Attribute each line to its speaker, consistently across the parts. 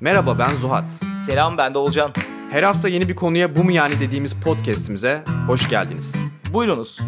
Speaker 1: Merhaba ben Zuhat.
Speaker 2: Selam ben de Olcan.
Speaker 1: Her hafta yeni bir konuya bu mu yani dediğimiz podcast'imize hoş geldiniz.
Speaker 2: Buyurunuz.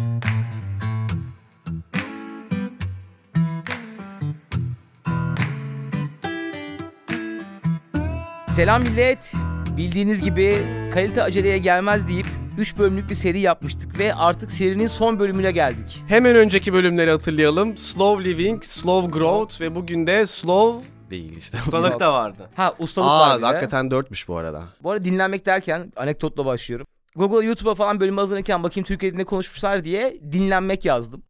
Speaker 2: Selam millet. Bildiğiniz gibi kalite aceleye gelmez deyip 3 bölümlük bir seri yapmıştık ve artık serinin son bölümüne geldik.
Speaker 3: Hemen önceki bölümleri hatırlayalım. Slow Living, Slow Growth ve bugün de Slow değil işte.
Speaker 4: Ustalık da vardı.
Speaker 2: Ha ustalık
Speaker 3: Aa
Speaker 2: var bir de.
Speaker 3: hakikaten dörtmüş bu arada.
Speaker 2: Bu arada dinlenmek derken anekdotla başlıyorum. Google YouTube'a falan bölüm hazırlanırken bakayım Türkiye'de ne konuşmuşlar diye dinlenmek yazdım.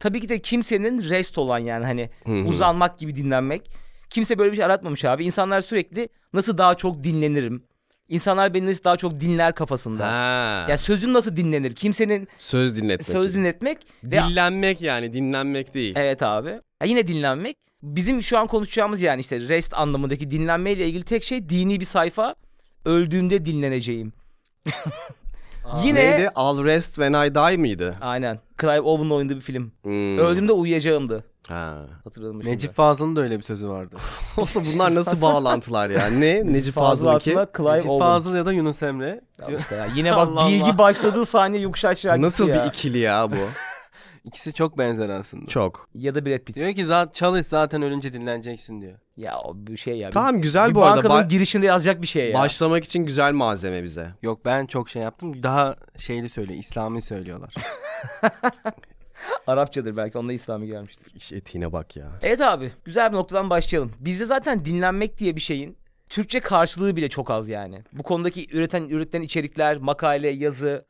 Speaker 2: Tabii ki de kimsenin rest olan yani hani uzanmak gibi dinlenmek. Kimse böyle bir şey aratmamış abi. İnsanlar sürekli nasıl daha çok dinlenirim. İnsanlar beni nasıl daha çok dinler kafasında.
Speaker 3: Ha.
Speaker 2: Ya sözüm nasıl dinlenir? Kimsenin
Speaker 3: söz dinletmek.
Speaker 2: söz dinletmek ve
Speaker 3: Dillenmek yani dinlenmek değil.
Speaker 2: Evet abi. Ha, yine dinlenmek. Bizim şu an konuşacağımız yani işte rest anlamındaki dinlenmeyle ilgili tek şey dini bir sayfa. Öldüğümde dinleneceğim. Yine
Speaker 3: Neydi? I'll rest when I die mıydı?
Speaker 2: aynen. Clive Owen'ın oynadığı bir film.
Speaker 3: Hmm.
Speaker 2: Öldüğümde uyuyacağımdı.
Speaker 3: Ha.
Speaker 2: Hatırladım şimdi.
Speaker 4: Necip Fazıl'ın da öyle bir sözü vardı.
Speaker 3: Oğlum bunlar nasıl bağlantılar ya? Ne? Necip
Speaker 2: Fazıl? Atla, Clive
Speaker 4: Necip
Speaker 2: Owen.
Speaker 4: Fazıl ya da Yunus Emre.
Speaker 2: Ya işte ya. Yine bak
Speaker 4: Allah
Speaker 2: bilgi
Speaker 4: Allah.
Speaker 2: başladığı saniye yokuş aşağı
Speaker 3: Nasıl
Speaker 2: gitti ya.
Speaker 3: bir ikili ya bu?
Speaker 4: İkisi çok benzer aslında.
Speaker 3: Çok.
Speaker 2: Ya da Brad Pitt.
Speaker 4: Diyor ki zaten çalış zaten ölünce dinleneceksin diyor.
Speaker 2: Ya o bir şey ya.
Speaker 3: Tamam güzel
Speaker 2: bir
Speaker 3: bu arada.
Speaker 2: bankanın
Speaker 3: Ba-
Speaker 2: girişinde yazacak bir şey ya.
Speaker 3: başlamak için güzel malzeme bize.
Speaker 4: Yok ben çok şey yaptım. Daha şeyli söylüyor. İslami söylüyorlar.
Speaker 2: Arapçadır belki onda İslami gelmiştir.
Speaker 3: İş etiğine bak ya.
Speaker 2: Evet abi güzel bir noktadan başlayalım. Bizde zaten dinlenmek diye bir şeyin Türkçe karşılığı bile çok az yani. Bu konudaki üreten üretilen içerikler, makale, yazı.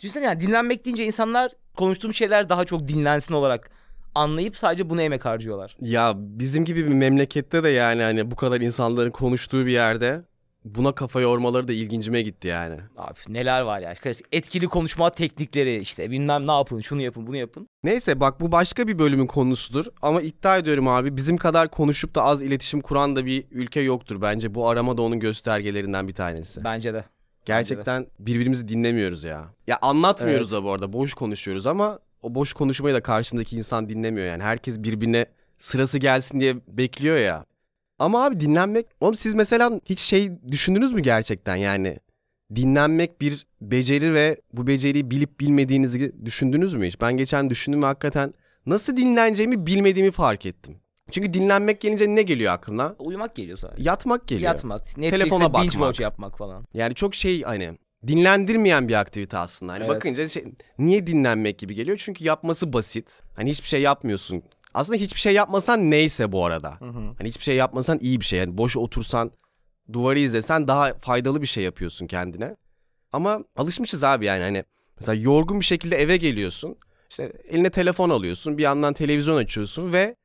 Speaker 2: Düşünsene yani dinlenmek deyince insanlar konuştuğum şeyler daha çok dinlensin olarak anlayıp sadece buna emek harcıyorlar.
Speaker 3: Ya bizim gibi bir memlekette de yani hani bu kadar insanların konuştuğu bir yerde buna kafa yormaları da ilgincime gitti yani.
Speaker 2: Abi neler var ya. Klasik Etkili konuşma teknikleri işte bilmem ne yapın, şunu yapın, bunu yapın.
Speaker 3: Neyse bak bu başka bir bölümün konusudur ama iddia ediyorum abi bizim kadar konuşup da az iletişim kuran da bir ülke yoktur bence. Bu arama da onun göstergelerinden bir tanesi.
Speaker 2: Bence de.
Speaker 3: Gerçekten birbirimizi dinlemiyoruz ya. Ya anlatmıyoruz
Speaker 2: Evet.
Speaker 3: da bu arada boş konuşuyoruz ama o boş konuşmayı da karşındaki insan dinlemiyor yani. Herkes birbirine sırası gelsin diye bekliyor ya. Ama abi dinlenmek... Oğlum siz mesela hiç şey düşündünüz mü gerçekten yani? Dinlenmek bir beceri ve bu beceriyi bilip bilmediğinizi düşündünüz mü hiç? Ben geçen düşündüm ve hakikaten nasıl dinleneceğimi bilmediğimi fark ettim. Çünkü dinlenmek gelince ne geliyor aklına?
Speaker 2: Uyumak geliyor sadece.
Speaker 3: Yatmak geliyor.
Speaker 2: Yatmak, Netflix'te
Speaker 3: Telefona
Speaker 2: binge
Speaker 3: bakmak.
Speaker 2: watch yapmak falan.
Speaker 3: Yani çok şey hani dinlendirmeyen bir aktivite aslında. Hani
Speaker 2: Evet.
Speaker 3: bakınca şey, niye dinlenmek gibi geliyor? Çünkü yapması basit. Hani hiçbir şey yapmıyorsun. Aslında hiçbir şey yapmasan neyse bu arada. Hani hiçbir şey yapmasan iyi bir şey. Yani boş otursan, duvarı izlesen daha faydalı bir şey yapıyorsun kendine. Ama alışmışız abi yani hani mesela yorgun bir şekilde eve geliyorsun. İşte eline telefon alıyorsun, bir yandan televizyon açıyorsun ve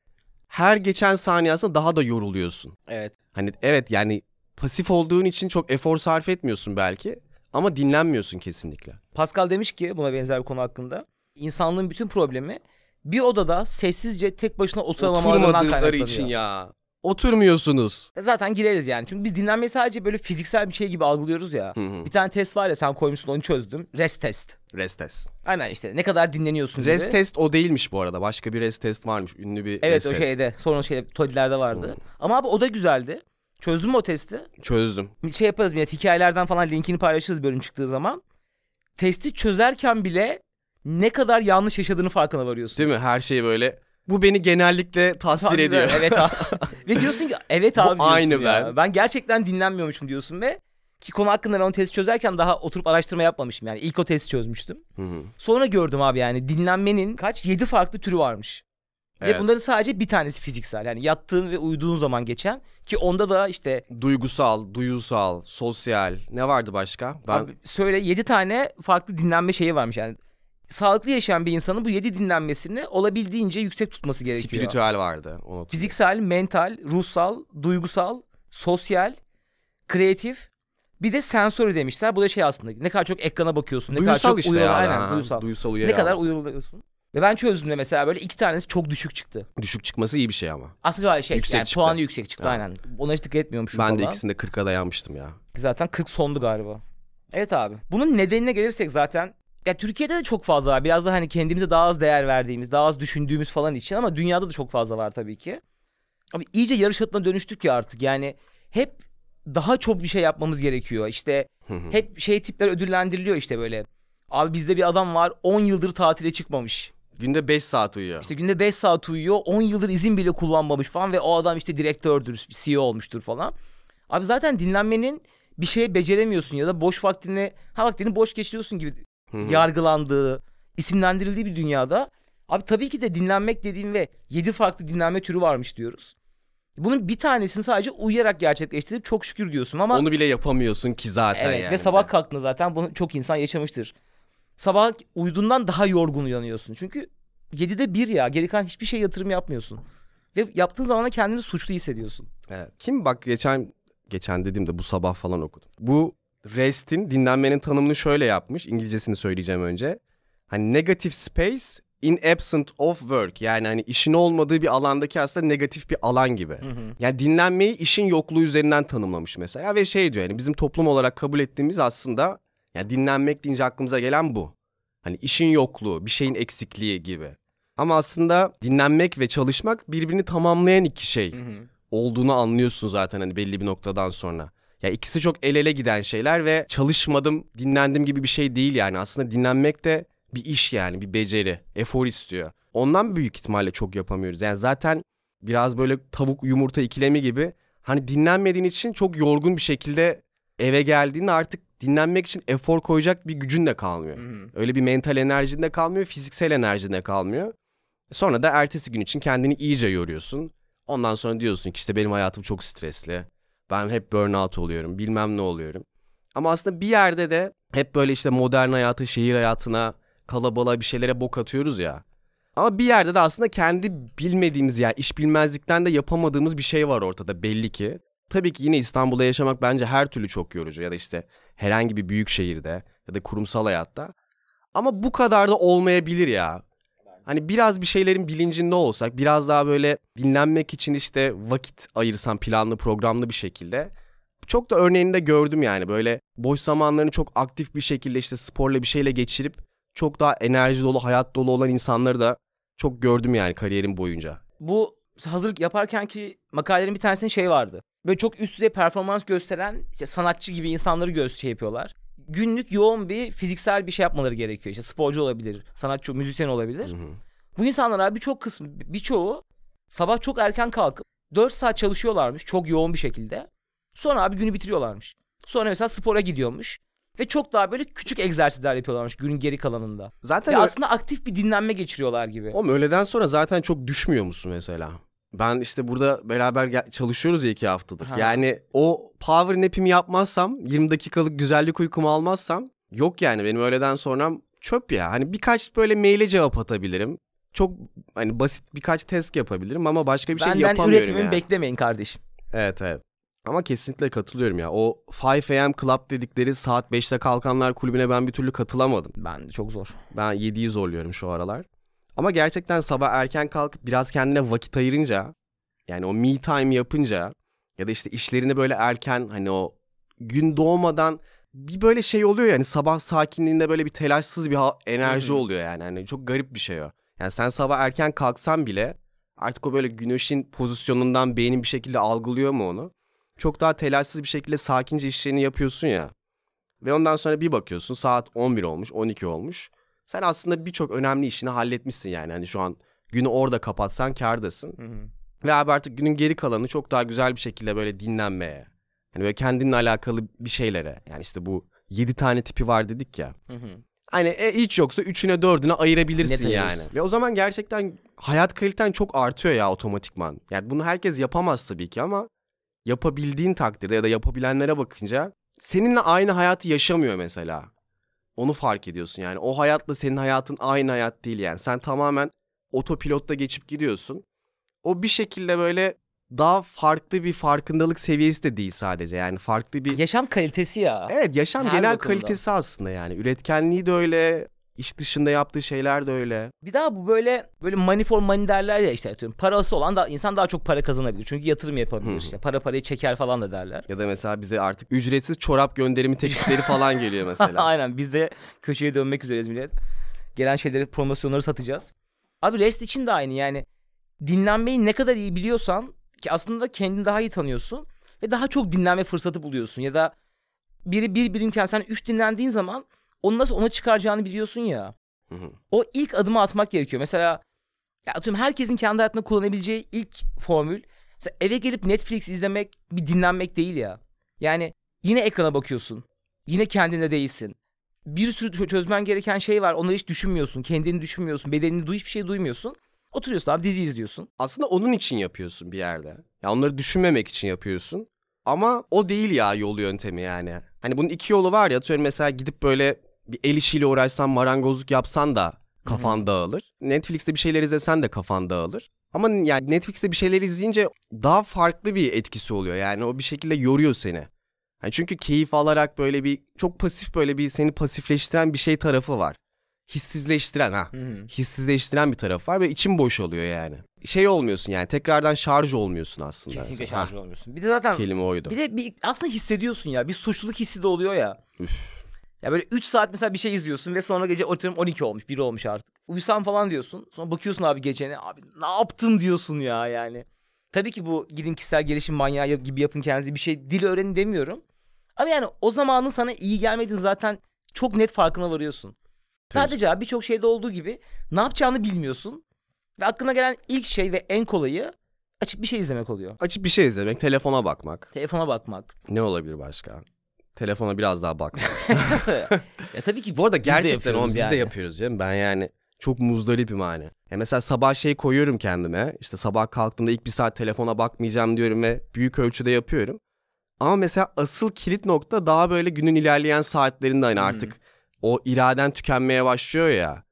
Speaker 3: her geçen saniye aslında daha da yoruluyorsun.
Speaker 2: Evet.
Speaker 3: Hani evet yani pasif olduğun için çok efor sarf etmiyorsun belki ama dinlenmiyorsun kesinlikle.
Speaker 2: Pascal demiş ki buna benzer bir konu hakkında. İnsanlığın bütün problemi bir odada sessizce tek başına oturamamalarından
Speaker 3: Oturmadıkları
Speaker 2: kaynaklanıyor.
Speaker 3: için ya. Oturmuyorsunuz.
Speaker 2: Zaten gireriz yani. Çünkü biz dinlenmeyi sadece böyle fiziksel bir şey gibi algılıyoruz ya.
Speaker 3: Hı hı.
Speaker 2: Bir tane test var ya sen koymuşsun onu çözdüm. Rest test.
Speaker 3: Rest test.
Speaker 2: Aynen işte ne kadar dinleniyorsun gibi.
Speaker 3: Rest test o değilmiş bu arada. Başka bir rest test varmış. Ünlü bir
Speaker 2: Evet
Speaker 3: rest
Speaker 2: o
Speaker 3: test.
Speaker 2: şeyde. Sonra o şeyde tuvalelerde vardı. Ama abi o da güzeldi. Çözdün mü o testi?
Speaker 3: Çözdüm.
Speaker 2: Bir şey yaparız millet hikayelerden falan linkini paylaşırız bölüm çıktığı zaman. Testi çözerken bile ne kadar yanlış yaşadığını farkına varıyorsun.
Speaker 3: Değil mi? Her şey böyle. Bu beni genellikle tasvir
Speaker 2: Tabii
Speaker 3: ediyor.
Speaker 2: Evet abi. ve diyorsun ki evet abi diyorsun
Speaker 3: aynı
Speaker 2: ya.
Speaker 3: ben.
Speaker 2: Ben gerçekten dinlenmiyormuşum diyorsun ve ki konu hakkında ben o testi çözerken daha oturup araştırma yapmamışım yani. ilk o testi çözmüştüm.
Speaker 3: Hı hı.
Speaker 2: Sonra gördüm abi yani dinlenmenin kaç 7 farklı türü varmış.
Speaker 3: Evet.
Speaker 2: Ve bunların sadece bir tanesi fiziksel. Yani yattığın ve uyuduğun zaman geçen ki onda da işte
Speaker 3: Duygusal, duyusal, sosyal. Ne vardı başka? Ben
Speaker 2: abi söyle 7 tane farklı dinlenme şeyi varmış yani. Sağlıklı yaşayan bir insanın bu 7 dinlenmesini olabildiğince yüksek tutması gerekiyor.
Speaker 3: spiritüel vardı. Onu
Speaker 2: Fiziksel, mental, ruhsal, duygusal, sosyal, kreatif bir de sensori demişler. Bu da şey aslında ne kadar çok ekrana bakıyorsun. Ne kadar çok
Speaker 3: işte
Speaker 2: uyuyor-. Aynen
Speaker 3: ha. Duysal uyarı
Speaker 2: Ne kadar uyuluyorsun. Ve ben çözdüğümde mesela böyle iki tanesi çok düşük çıktı.
Speaker 3: Düşük çıkması iyi bir şey ama.
Speaker 2: Aslında şey
Speaker 3: Yüksek
Speaker 2: yani
Speaker 3: çıktı.
Speaker 2: puanı yüksek çıktı
Speaker 3: Ha.
Speaker 2: aynen. Ona hiç dikkat etmiyormuşum
Speaker 3: Ben
Speaker 2: falan.
Speaker 3: de ikisinde 40'a dayanmıştım ya.
Speaker 2: Zaten 40 sondu galiba. Evet abi. Bunun nedenine gelirsek zaten ya Türkiye'de de çok fazla var. Biraz da hani kendimize daha az değer verdiğimiz, daha az düşündüğümüz falan için ama dünyada da çok fazla var tabii ki. Abi iyice yarış atına dönüştük ya artık. Yani hep daha çok bir şey yapmamız gerekiyor. İşte hep şey tipler ödüllendiriliyor işte böyle. Abi bizde bir adam var 10 yıldır tatile çıkmamış.
Speaker 3: Günde 5 saat uyuyor.
Speaker 2: İşte günde 5 saat uyuyor 10 yıldır izin bile kullanmamış falan ve o adam işte direktördür, CEO olmuştur falan. Abi zaten dinlenmenin bir şey beceremiyorsun ya da boş vaktini ha vaktini boş geçiriyorsun gibi yargılandığı, isimlendirildiği bir dünyada abi tabii ki de dinlenmek dediğim ve 7 farklı dinlenme türü varmış diyoruz. Bunun bir tanesini sadece uyuyarak gerçekleştirip çok şükür diyorsun ama
Speaker 3: Onu bile yapamıyorsun ki zaten
Speaker 2: evet
Speaker 3: yani.
Speaker 2: ve sabah kalktığında zaten bunu çok insan yaşamıştır. Sabah uyuduğundan daha yorgun uyanıyorsun. Çünkü 7'de 1 ya geri kalan hiçbir şey yatırım yapmıyorsun. Ve yaptığın zaman da kendini suçlu hissediyorsun.
Speaker 3: Evet. Kim bak geçen geçen dediğimde bu sabah falan okudum. Bu rest'in dinlenmenin tanımını şöyle yapmış. İngilizcesini söyleyeceğim önce. Hani negative space in absent of work. Yani hani işin olmadığı bir alandaki aslında negatif bir alan gibi. Yani dinlenmeyi işin yokluğu üzerinden tanımlamış mesela ve şey diyor yani bizim toplum olarak kabul ettiğimiz aslında yani dinlenmek deyince aklımıza gelen bu. Hani işin yokluğu, bir şeyin eksikliği gibi. Ama aslında dinlenmek ve çalışmak birbirini tamamlayan iki şey olduğunu anlıyorsun zaten hani belli bir noktadan sonra. Ya ikisi çok el ele giden şeyler ve çalışmadım, dinlendim gibi bir şey değil yani. Aslında dinlenmek de bir iş yani, bir beceri, efor istiyor. Ondan büyük ihtimalle çok yapamıyoruz. Yani zaten biraz böyle tavuk yumurta ikilemi gibi hani dinlenmediğin için çok yorgun bir şekilde eve geldiğinde artık dinlenmek için efor koyacak bir gücün de kalmıyor. Öyle bir mental enerjin de kalmıyor, fiziksel enerjin de kalmıyor. Sonra da ertesi gün için kendini iyice yoruyorsun. Ondan sonra diyorsun ki işte benim hayatım çok stresli. Ben hep burnout oluyorum, bilmem ne oluyorum. Ama aslında bir yerde de hep böyle işte modern hayatı, şehir hayatına, kalabalığa bir şeylere bok atıyoruz ya. Ama bir yerde de aslında kendi bilmediğimiz yani iş bilmezlikten de yapamadığımız bir şey var ortada belli ki. Tabii ki yine İstanbul'da yaşamak bence her türlü çok yorucu ya da işte herhangi bir büyük şehirde ya da kurumsal hayatta. Ama bu kadar da olmayabilir ya. Hani biraz bir şeylerin bilincinde olsak, biraz daha böyle dinlenmek için işte vakit ayırsam planlı programlı bir şekilde. Çok da örneğini de gördüm yani böyle boş zamanlarını çok aktif bir şekilde işte sporla bir şeyle geçirip çok daha enerji dolu, hayat dolu olan insanları da çok gördüm yani kariyerim boyunca.
Speaker 2: Bu hazırlık yaparken ki makalelerin bir tanesinde şey vardı. Böyle çok üst düzey performans gösteren işte sanatçı gibi insanları göz şey yapıyorlar. Günlük yoğun bir fiziksel bir şey yapmaları gerekiyor. İşte sporcu olabilir, sanatçı, müzisyen olabilir. Bu insanlar abi birçok kısmı, birçoğu sabah çok erken kalkıp 4 saat çalışıyorlarmış çok yoğun bir şekilde. Sonra abi günü bitiriyorlarmış. Sonra mesela spora gidiyormuş. Ve çok daha böyle küçük egzersizler yapıyorlarmış günün geri kalanında.
Speaker 3: Zaten ö-
Speaker 2: aslında aktif bir dinlenme geçiriyorlar gibi.
Speaker 3: Oğlum öğleden sonra zaten çok düşmüyor musun mesela? Ben işte burada beraber çalışıyoruz ya iki haftadır.
Speaker 2: Ha.
Speaker 3: Yani o power nap'imi yapmazsam, 20 dakikalık güzellik uykumu almazsam yok yani benim öğleden sonra çöp ya. Hani birkaç böyle maile cevap atabilirim. Çok hani basit birkaç test yapabilirim ama başka bir şey
Speaker 2: Benden
Speaker 3: yapamıyorum
Speaker 2: üretimimi
Speaker 3: ya.
Speaker 2: beklemeyin kardeşim.
Speaker 3: Evet evet. Ama kesinlikle katılıyorum ya. O 5 AM Club dedikleri saat 5'te kalkanlar kulübüne ben bir türlü katılamadım.
Speaker 2: Ben çok zor.
Speaker 3: Ben 7'yi zorluyorum şu aralar. Ama gerçekten sabah erken kalkıp biraz kendine vakit ayırınca yani o me time yapınca ya da işte işlerini böyle erken hani o gün doğmadan bir böyle şey oluyor yani sabah sakinliğinde böyle bir telaşsız bir enerji oluyor yani. Hani çok garip bir şey o. Yani sen sabah erken kalksan bile artık o böyle güneşin pozisyonundan beynin bir şekilde algılıyor mu onu? Çok daha telaşsız bir şekilde sakince işlerini yapıyorsun ya. Ve ondan sonra bir bakıyorsun saat 11 olmuş, 12 olmuş. Sen aslında birçok önemli işini halletmişsin yani. Hani şu an günü orada kapatsan kârdasın. Ve abi artık günün geri kalanı çok daha güzel bir şekilde böyle dinlenmeye. Hani böyle kendinle alakalı bir şeylere. Yani işte bu 7 tane tipi var dedik ya. Hani e, hiç yoksa üçüne dördüne ayırabilirsin
Speaker 2: Net
Speaker 3: yani.
Speaker 2: ayırırsın.
Speaker 3: Ve o zaman gerçekten hayat kaliten çok artıyor ya otomatikman. Yani bunu herkes yapamaz tabii ki ama yapabildiğin takdirde ya da yapabilenlere bakınca seninle aynı hayatı yaşamıyor mesela. Onu fark ediyorsun yani. O hayatla senin hayatın aynı hayat değil yani. Sen tamamen otopilotta geçip gidiyorsun. O bir şekilde böyle daha farklı bir farkındalık seviyesi de değil sadece. Yani farklı bir
Speaker 2: Yaşam kalitesi ya.
Speaker 3: Evet yaşam
Speaker 2: Her
Speaker 3: genel
Speaker 2: bakımdan.
Speaker 3: kalitesi aslında yani. Üretkenliği de öyle, iş dışında yaptığı şeyler de öyle.
Speaker 2: Bir daha bu böyle böyle money for money derler ya işte atıyorum. Parası olan da insan daha çok para kazanabilir. Çünkü yatırım yapabilir işte. Para parayı çeker falan da derler.
Speaker 3: Ya da mesela bize artık ücretsiz çorap gönderimi teklifleri falan geliyor mesela.
Speaker 2: Aynen biz de köşeye dönmek üzereyiz millet. Gelen şeyleri promosyonları satacağız. Abi rest için de aynı yani. Dinlenmeyi ne kadar iyi biliyorsan ki aslında kendini daha iyi tanıyorsun. ve daha çok dinlenme fırsatı buluyorsun ya da biri bir birimken sen üç dinlendiğin zaman onu nasıl ona çıkaracağını biliyorsun ya.
Speaker 3: Hı hı.
Speaker 2: O ilk adımı atmak gerekiyor. Mesela ya atıyorum herkesin kendi hayatında kullanabileceği ilk formül mesela eve gelip Netflix izlemek bir dinlenmek değil ya. Yani yine ekrana bakıyorsun. Yine kendinde değilsin. Bir sürü çö- çözmen gereken şey var. Onları hiç düşünmüyorsun. Kendini düşünmüyorsun. Bedenini duy hiçbir şey duymuyorsun. Oturuyorsun abi dizi izliyorsun.
Speaker 3: Aslında onun için yapıyorsun bir yerde. Ya onları düşünmemek için yapıyorsun. Ama o değil ya yolu yöntemi yani. Hani bunun iki yolu var ya atıyorum mesela gidip böyle bir el işiyle uğraşsan marangozluk yapsan da kafan dağılır. Netflix'te bir şeyler izlesen de kafan dağılır. Ama yani Netflix'te bir şeyler izleyince daha farklı bir etkisi oluyor. Yani o bir şekilde yoruyor seni. Hani çünkü keyif alarak böyle bir çok pasif böyle bir seni pasifleştiren bir şey tarafı var. Hissizleştiren ha. Hissizleştiren bir taraf var ve için boş oluyor yani. Şey olmuyorsun yani tekrardan şarj olmuyorsun aslında.
Speaker 2: Kesinlikle
Speaker 3: Ha,
Speaker 2: şarj olmuyorsun. Bir de zaten
Speaker 3: Kelime oydu.
Speaker 2: bir de bir aslında hissediyorsun ya. Bir suçluluk hissi de oluyor ya.
Speaker 3: Üf.
Speaker 2: Ya böyle 3 saat mesela bir şey izliyorsun ve sonra gece atıyorum 12 olmuş, 1 olmuş artık. Uyusam falan diyorsun. Sonra bakıyorsun abi gecene. Abi ne yaptım diyorsun ya yani. Tabii ki bu gidin kişisel gelişim manyağı gibi yapın kendinize bir şey dil öğrenin demiyorum. Ama yani o zamanın sana iyi gelmediğini zaten çok net farkına varıyorsun.
Speaker 3: Tabii.
Speaker 2: Sadece abi birçok şeyde olduğu gibi ne yapacağını bilmiyorsun. Ve aklına gelen ilk şey ve en kolayı açıp bir şey izlemek oluyor.
Speaker 3: Açıp bir şey izlemek, telefona bakmak.
Speaker 2: Telefona bakmak.
Speaker 3: Ne olabilir başka? Telefona biraz daha bakmak.
Speaker 2: ya tabii ki
Speaker 3: Bu arada gerçekten onu biz
Speaker 2: yani.
Speaker 3: de yapıyoruz canım. Ben yani çok muzdaripim hani. Ya mesela sabah şey koyuyorum kendime. İşte sabah kalktığımda ilk bir saat telefona bakmayacağım diyorum ve büyük ölçüde yapıyorum. Ama mesela asıl kilit nokta daha böyle günün ilerleyen saatlerinde hani
Speaker 2: Hmm.
Speaker 3: artık o iraden tükenmeye başlıyor ya.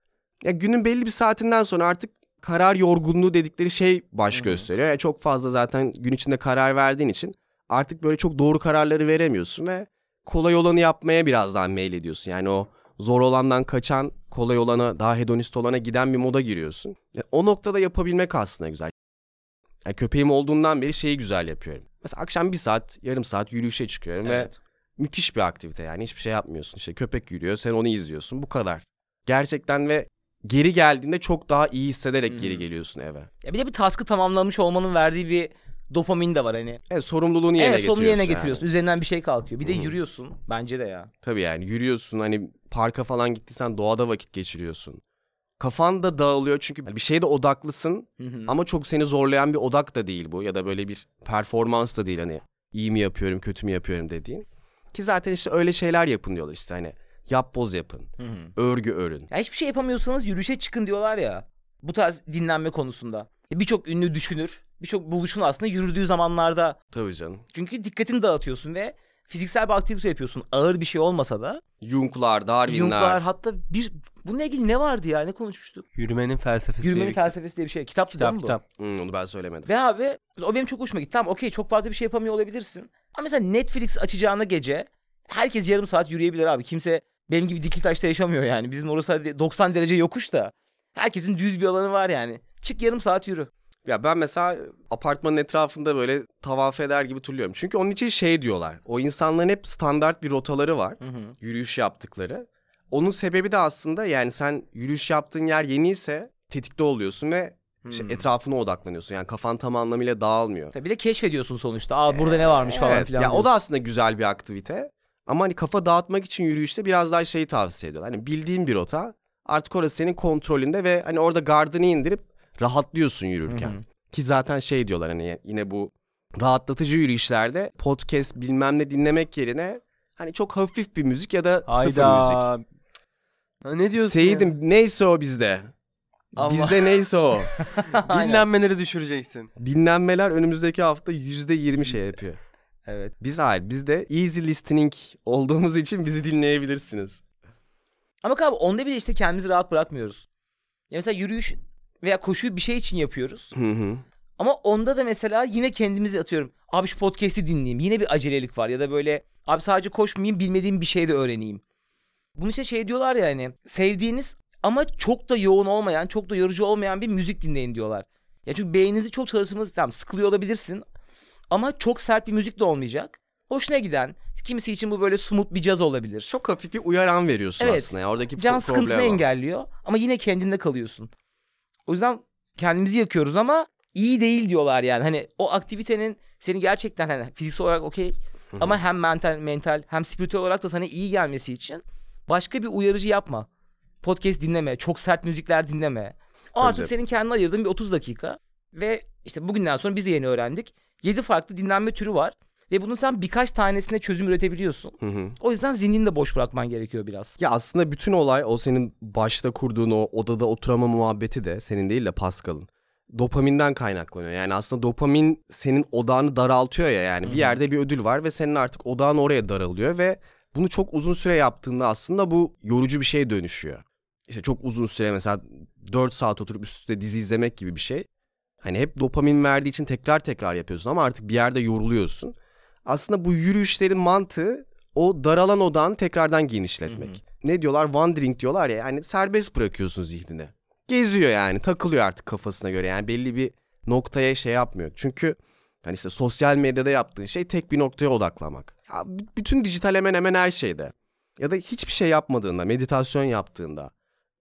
Speaker 3: Ya günün belli bir saatinden sonra artık karar yorgunluğu dedikleri şey baş
Speaker 2: hı.
Speaker 3: gösteriyor. Yani çok fazla zaten gün içinde karar verdiğin için artık böyle çok doğru kararları veremiyorsun ve kolay olanı yapmaya birazdan meylediyorsun. Yani o zor olandan kaçan, kolay olana, daha hedonist olana giden bir moda giriyorsun. Ya o noktada yapabilmek aslında güzel. Yani köpeğim olduğundan beri şeyi güzel yapıyorum. Mesela akşam bir saat, yarım saat yürüyüşe çıkıyorum ve
Speaker 2: Evet.
Speaker 3: müthiş bir aktivite yani hiçbir şey yapmıyorsun. İşte köpek yürüyor, sen onu izliyorsun. Bu kadar. Gerçekten ve geri geldiğinde çok daha iyi hissederek geri
Speaker 2: Hmm.
Speaker 3: geliyorsun eve.
Speaker 2: Ya bir de bir task'ı tamamlamış olmanın verdiği bir dopamin de var hani.
Speaker 3: Evet sorumluluğunu yerine
Speaker 2: evet
Speaker 3: getiriyorsun.
Speaker 2: sonunu yerine
Speaker 3: yani.
Speaker 2: getiriyorsun. Üzerinden bir şey kalkıyor. Bir de
Speaker 3: Hı.
Speaker 2: yürüyorsun bence de ya.
Speaker 3: Tabii yani yürüyorsun hani parka falan gittiysen doğada vakit geçiriyorsun. Kafan da dağılıyor çünkü bir şeyde odaklısın
Speaker 2: Hı hı.
Speaker 3: ama çok seni zorlayan bir odak da değil bu ya da böyle bir performans da değil hani iyi mi yapıyorum kötü mü yapıyorum dediğin. Ki zaten işte öyle şeyler yapın diyorlar işte hani yap boz yapın,
Speaker 2: Hı hı.
Speaker 3: örgü örün.
Speaker 2: Ya hiçbir şey yapamıyorsanız yürüyüşe çıkın diyorlar ya. Bu tarz dinlenme konusunda. Birçok ünlü düşünür. Birçok buluşun aslında yürüdüğü zamanlarda.
Speaker 3: Tabii canım.
Speaker 2: Çünkü dikkatini dağıtıyorsun ve fiziksel bir aktivite yapıyorsun. Ağır bir şey olmasa da.
Speaker 3: Jung'lar, Darwin'ler.
Speaker 2: Jung'lar hatta bir bununla ilgili ne vardı ya ne konuşmuştuk?
Speaker 4: Yürümenin felsefesi diye
Speaker 2: Yürümenin
Speaker 4: bir
Speaker 2: felsefesi diye bir şey. Kitaptı değil
Speaker 4: kitap
Speaker 2: mi bu?
Speaker 4: kitap.
Speaker 3: Hmm, onu ben söylemedim.
Speaker 2: Ve abi o benim çok hoşuma gitti. Tamam okey çok fazla bir şey yapamıyor olabilirsin. Ama mesela Netflix açacağına gece herkes yarım saat yürüyebilir abi. Kimse benim gibi dikili taşta yaşamıyor yani. Bizim orası hadi 90 derece yokuş da. Herkesin düz bir alanı var yani. Çık yarım saat yürü.
Speaker 3: Ya ben mesela apartmanın etrafında böyle tavaf eder gibi turluyorum. Çünkü onun için şey diyorlar. O insanların hep standart bir rotaları var. Yürüyüş yaptıkları. Onun sebebi de aslında yani sen yürüyüş yaptığın yer yeniyse tetikte oluyorsun ve işte
Speaker 2: Hmm.
Speaker 3: etrafına odaklanıyorsun. Yani kafan tam anlamıyla dağılmıyor.
Speaker 2: Tabii bir de keşfediyorsun sonuçta. Aa burada ne varmış falan
Speaker 3: Evet,
Speaker 2: filan.
Speaker 3: Ya o da aslında güzel bir aktivite. Ama hani kafa dağıtmak için yürüyüşte biraz daha şeyi tavsiye ediyorlar. Hani bildiğin bir rota artık orası senin kontrolünde ve hani orada gardını indirip rahatlıyorsun yürürken.
Speaker 2: Hı hı.
Speaker 3: Ki zaten şey diyorlar hani yine bu rahatlatıcı yürüyüşlerde podcast bilmem ne dinlemek yerine hani çok hafif bir müzik ya da sıfır müzik.
Speaker 4: Hayda. Ha, ne diyorsun ya?
Speaker 3: Seydim neyse o bizde.
Speaker 2: Allah.
Speaker 3: Bizde neyse o.
Speaker 4: Dinlenmeleri düşüreceksin.
Speaker 3: Dinlenmeler önümüzdeki hafta yüzde yirmi şey yapıyor.
Speaker 2: Evet.
Speaker 3: Biz hayır bizde easy listening olduğumuz için bizi dinleyebilirsiniz.
Speaker 2: Ama abi onda bile işte kendimizi rahat bırakmıyoruz. Ya mesela yürüyüş veya koşuyu bir şey için yapıyoruz.
Speaker 3: Hı hı.
Speaker 2: Ama onda da mesela yine kendimizi atıyorum. Abi şu podcast'i dinleyeyim. Yine bir acelelik var ya da böyle abi sadece koşmayayım bilmediğim bir şey de öğreneyim. Bunun işte şey diyorlar ya hani sevdiğiniz ama çok da yoğun olmayan, çok da yorucu olmayan bir müzik dinleyin diyorlar. Ya çünkü beyninizi çok çalıştırmanız tamam sıkılıyor olabilirsin ama çok sert bir müzik de olmayacak. Hoşuna giden, kimisi için bu böyle smooth bir caz olabilir.
Speaker 3: Çok hafif bir uyaran veriyorsun
Speaker 2: Evet.
Speaker 3: aslında. Ya. Oradaki
Speaker 2: Can sıkıntını
Speaker 3: o.
Speaker 2: engelliyor ama yine kendinde kalıyorsun. O yüzden kendimizi yakıyoruz ama iyi değil diyorlar yani. Hani o aktivitenin seni gerçekten hani fiziksel olarak okey ama hem mental mental hem spiritüel olarak da sana iyi gelmesi için başka bir uyarıcı yapma. Podcast dinleme, çok sert müzikler dinleme. O
Speaker 3: Tabii
Speaker 2: artık
Speaker 3: canım.
Speaker 2: senin kendine ayırdığın bir 30 dakika ve işte bugünden sonra biz de yeni öğrendik. 7 farklı dinlenme türü var ve bunun sen birkaç tanesine çözüm üretebiliyorsun.
Speaker 3: Hı hı.
Speaker 2: O yüzden zihnini de boş bırakman gerekiyor biraz.
Speaker 3: Ya aslında bütün olay o senin başta kurduğun o odada oturama muhabbeti de senin değil de Pascal'ın. Dopaminden kaynaklanıyor. Yani aslında dopamin senin odağını daraltıyor ya yani. Bir yerde bir ödül var ve senin artık odağın oraya daralıyor ve bunu çok uzun süre yaptığında aslında bu yorucu bir şeye dönüşüyor. İşte çok uzun süre mesela 4 saat oturup üst üste dizi izlemek gibi bir şey. Hani hep dopamin verdiği için tekrar tekrar yapıyorsun ama artık bir yerde yoruluyorsun. Aslında bu yürüyüşlerin mantığı o daralan odağını tekrardan genişletmek. Ne diyorlar? Wandering diyorlar ya yani serbest bırakıyorsun zihnini. Geziyor yani takılıyor artık kafasına göre yani belli bir noktaya şey yapmıyor. Çünkü hani işte sosyal medyada yaptığın şey tek bir noktaya odaklamak. Ya bütün dijital hemen hemen her şeyde. Ya da hiçbir şey yapmadığında, meditasyon yaptığında.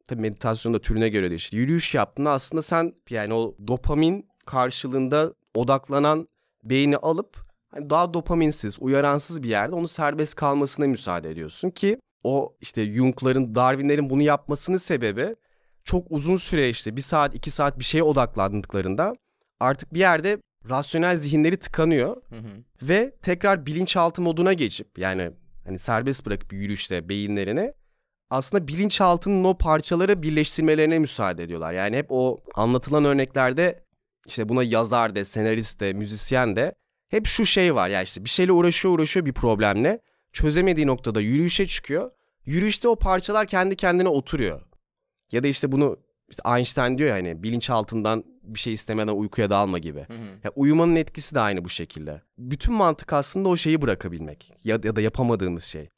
Speaker 3: Tabii meditasyon da türüne göre değişir. Yürüyüş yaptığında aslında sen yani o dopamin karşılığında odaklanan beyni alıp hani daha dopaminsiz, uyaransız bir yerde onu serbest kalmasına müsaade ediyorsun ki o işte Jung'ların, Darwin'lerin bunu yapmasının sebebi çok uzun süre işte bir saat, iki saat bir şeye odaklandıklarında artık bir yerde rasyonel zihinleri tıkanıyor ve tekrar bilinçaltı moduna geçip yani hani serbest bırakıp yürüyüşte beyinlerini aslında bilinçaltının o parçaları birleştirmelerine müsaade ediyorlar. Yani hep o anlatılan örneklerde işte buna yazar de, senarist de, müzisyen de hep şu şey var ya işte bir şeyle uğraşıyor uğraşıyor bir problemle çözemediği noktada yürüyüşe çıkıyor. Yürüyüşte o parçalar kendi kendine oturuyor. Ya da işte bunu işte Einstein diyor ya hani bilinçaltından bir şey istemeden uykuya dalma gibi. Ya uyumanın etkisi de aynı bu şekilde. Bütün mantık aslında o şeyi bırakabilmek ya, ya da yapamadığımız şey.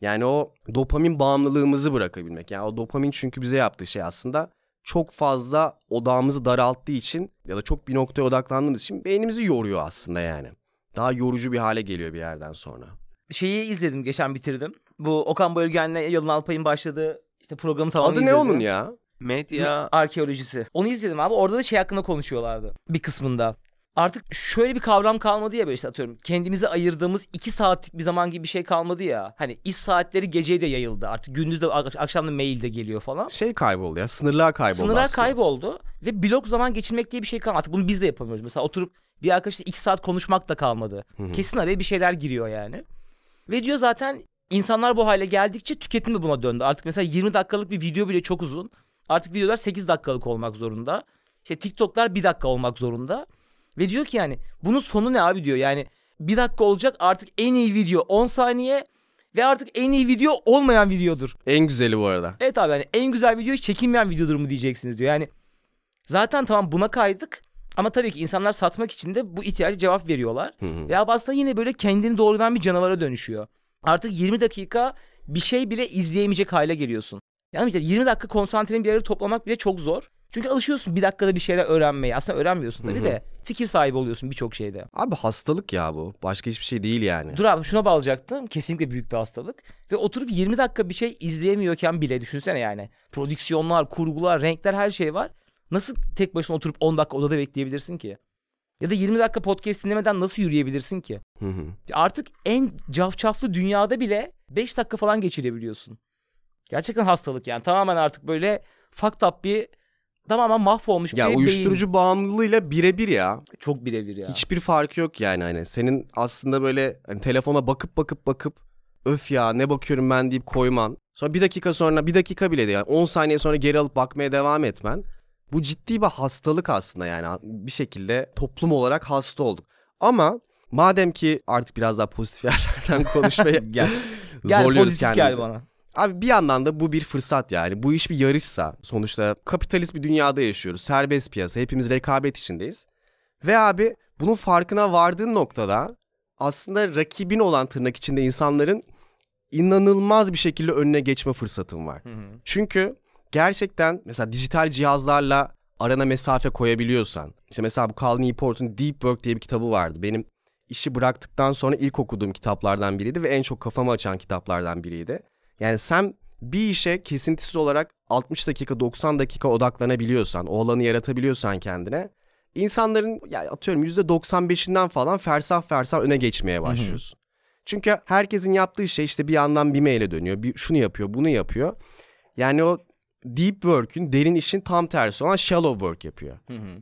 Speaker 3: Yani o dopamin bağımlılığımızı bırakabilmek. Yani o dopamin çünkü bize yaptığı şey aslında çok fazla odağımızı daralttığı için ya da çok bir noktaya odaklandığımız için beynimizi yoruyor aslında yani. Daha yorucu bir hale geliyor bir yerden sonra.
Speaker 2: Şeyi izledim geçen bitirdim. Bu Okan Bayülgen'le Yalın Alpay'ın başladığı işte programı tamamını
Speaker 3: Adı ne
Speaker 2: izledim.
Speaker 3: onun ya?
Speaker 4: Medya
Speaker 2: Arkeolojisi. Onu izledim abi. Orada da şey hakkında konuşuyorlardı. Bir kısmında. Artık şöyle bir kavram kalmadı ya böyle işte atıyorum. Kendimize ayırdığımız iki saatlik bir zaman gibi bir şey kalmadı ya. Hani iş saatleri geceye de yayıldı. Artık gündüz de ak- akşam da mail de geliyor falan.
Speaker 3: Şey kayboldu ya sınırlar kayboldu
Speaker 2: Sınırlar
Speaker 3: aslında.
Speaker 2: kayboldu ve blok zaman geçirmek diye bir şey kalmadı. Artık bunu biz de yapamıyoruz. Mesela oturup bir arkadaşla iki saat konuşmak da kalmadı. Kesin araya bir şeyler giriyor yani. Ve diyor zaten insanlar bu hale geldikçe tüketim de buna döndü. Artık mesela 20 dakikalık bir video bile çok uzun. Artık videolar 8 dakikalık olmak zorunda. İşte TikTok'lar 1 dakika olmak zorunda. Ve diyor ki yani bunun sonu ne abi diyor. Yani 1 dakika olacak artık en iyi video 10 saniye ve artık en iyi video olmayan videodur.
Speaker 3: En güzeli bu arada.
Speaker 2: Evet abi hani en güzel video hiç çekilmeyen videodur mu diyeceksiniz diyor. Yani zaten tamam buna kaydık ama tabii ki insanlar satmak için de bu ihtiyacı cevap veriyorlar. Ve abi aslında yine böyle kendini doğrudan bir canavara dönüşüyor. Artık 20 dakika bir şey bile izleyemeyecek hale geliyorsun. Yani işte 20 dakika konsantreni bir araya toplamak bile çok zor. Çünkü alışıyorsun bir dakikada bir şeyler öğrenmeye. Aslında öğrenmiyorsun tabii de fikir sahibi oluyorsun birçok şeyde.
Speaker 3: Abi hastalık ya bu. Başka hiçbir şey değil yani.
Speaker 2: Dur abi şuna bağlayacaktım. Kesinlikle büyük bir hastalık. Ve oturup 20 dakika bir şey izleyemiyorken bile düşünsene yani. Prodüksiyonlar, kurgular, renkler her şey var. Nasıl tek başına oturup 10 dakika odada bekleyebilirsin ki? Ya da 20 dakika podcast dinlemeden nasıl yürüyebilirsin ki?
Speaker 3: Hı hı.
Speaker 2: Artık en cafcaflı dünyada bile 5 dakika falan geçirebiliyorsun. Gerçekten hastalık yani. Tamamen artık böyle fucked up bir tamamen mahvolmuş
Speaker 3: Ya
Speaker 2: bir beyin.
Speaker 3: uyuşturucu bağımlılığıyla birebir ya.
Speaker 2: Çok birebir ya.
Speaker 3: Hiçbir farkı yok yani hani. Senin aslında böyle hani telefona bakıp bakıp bakıp öf ya ne bakıyorum ben deyip koyman. Sonra bir dakika sonra bir dakika bile değil yani 10 saniye sonra geri alıp bakmaya devam etmen. Bu ciddi bir hastalık aslında yani bir şekilde toplum olarak hasta olduk. Ama madem ki artık biraz daha pozitif yerlerden konuşmaya
Speaker 2: Gel. Gel
Speaker 3: zorluyoruz kendimizi.
Speaker 2: gel bana.
Speaker 3: Abi bir yandan da bu bir fırsat yani. Bu iş bir yarışsa sonuçta kapitalist bir dünyada yaşıyoruz. Serbest piyasa. Hepimiz rekabet içindeyiz. Ve abi bunun farkına vardığın noktada aslında rakibin olan tırnak içinde insanların inanılmaz bir şekilde önüne geçme fırsatın var. Çünkü gerçekten mesela dijital cihazlarla arana mesafe koyabiliyorsan. işte mesela bu Cal Newport'un Deep Work diye bir kitabı vardı. Benim işi bıraktıktan sonra ilk okuduğum kitaplardan biriydi ve en çok kafamı açan kitaplardan biriydi. Yani sen bir işe kesintisiz olarak 60 dakika 90 dakika odaklanabiliyorsan, o alanı yaratabiliyorsan kendine insanların ya atıyorum %95'inden falan fersah fersah öne geçmeye başlıyorsun. Çünkü herkesin yaptığı şey işte bir yandan bir maile dönüyor. Bir şunu yapıyor, bunu yapıyor. Yani o deep work'ün, derin işin tam tersi olan shallow work yapıyor.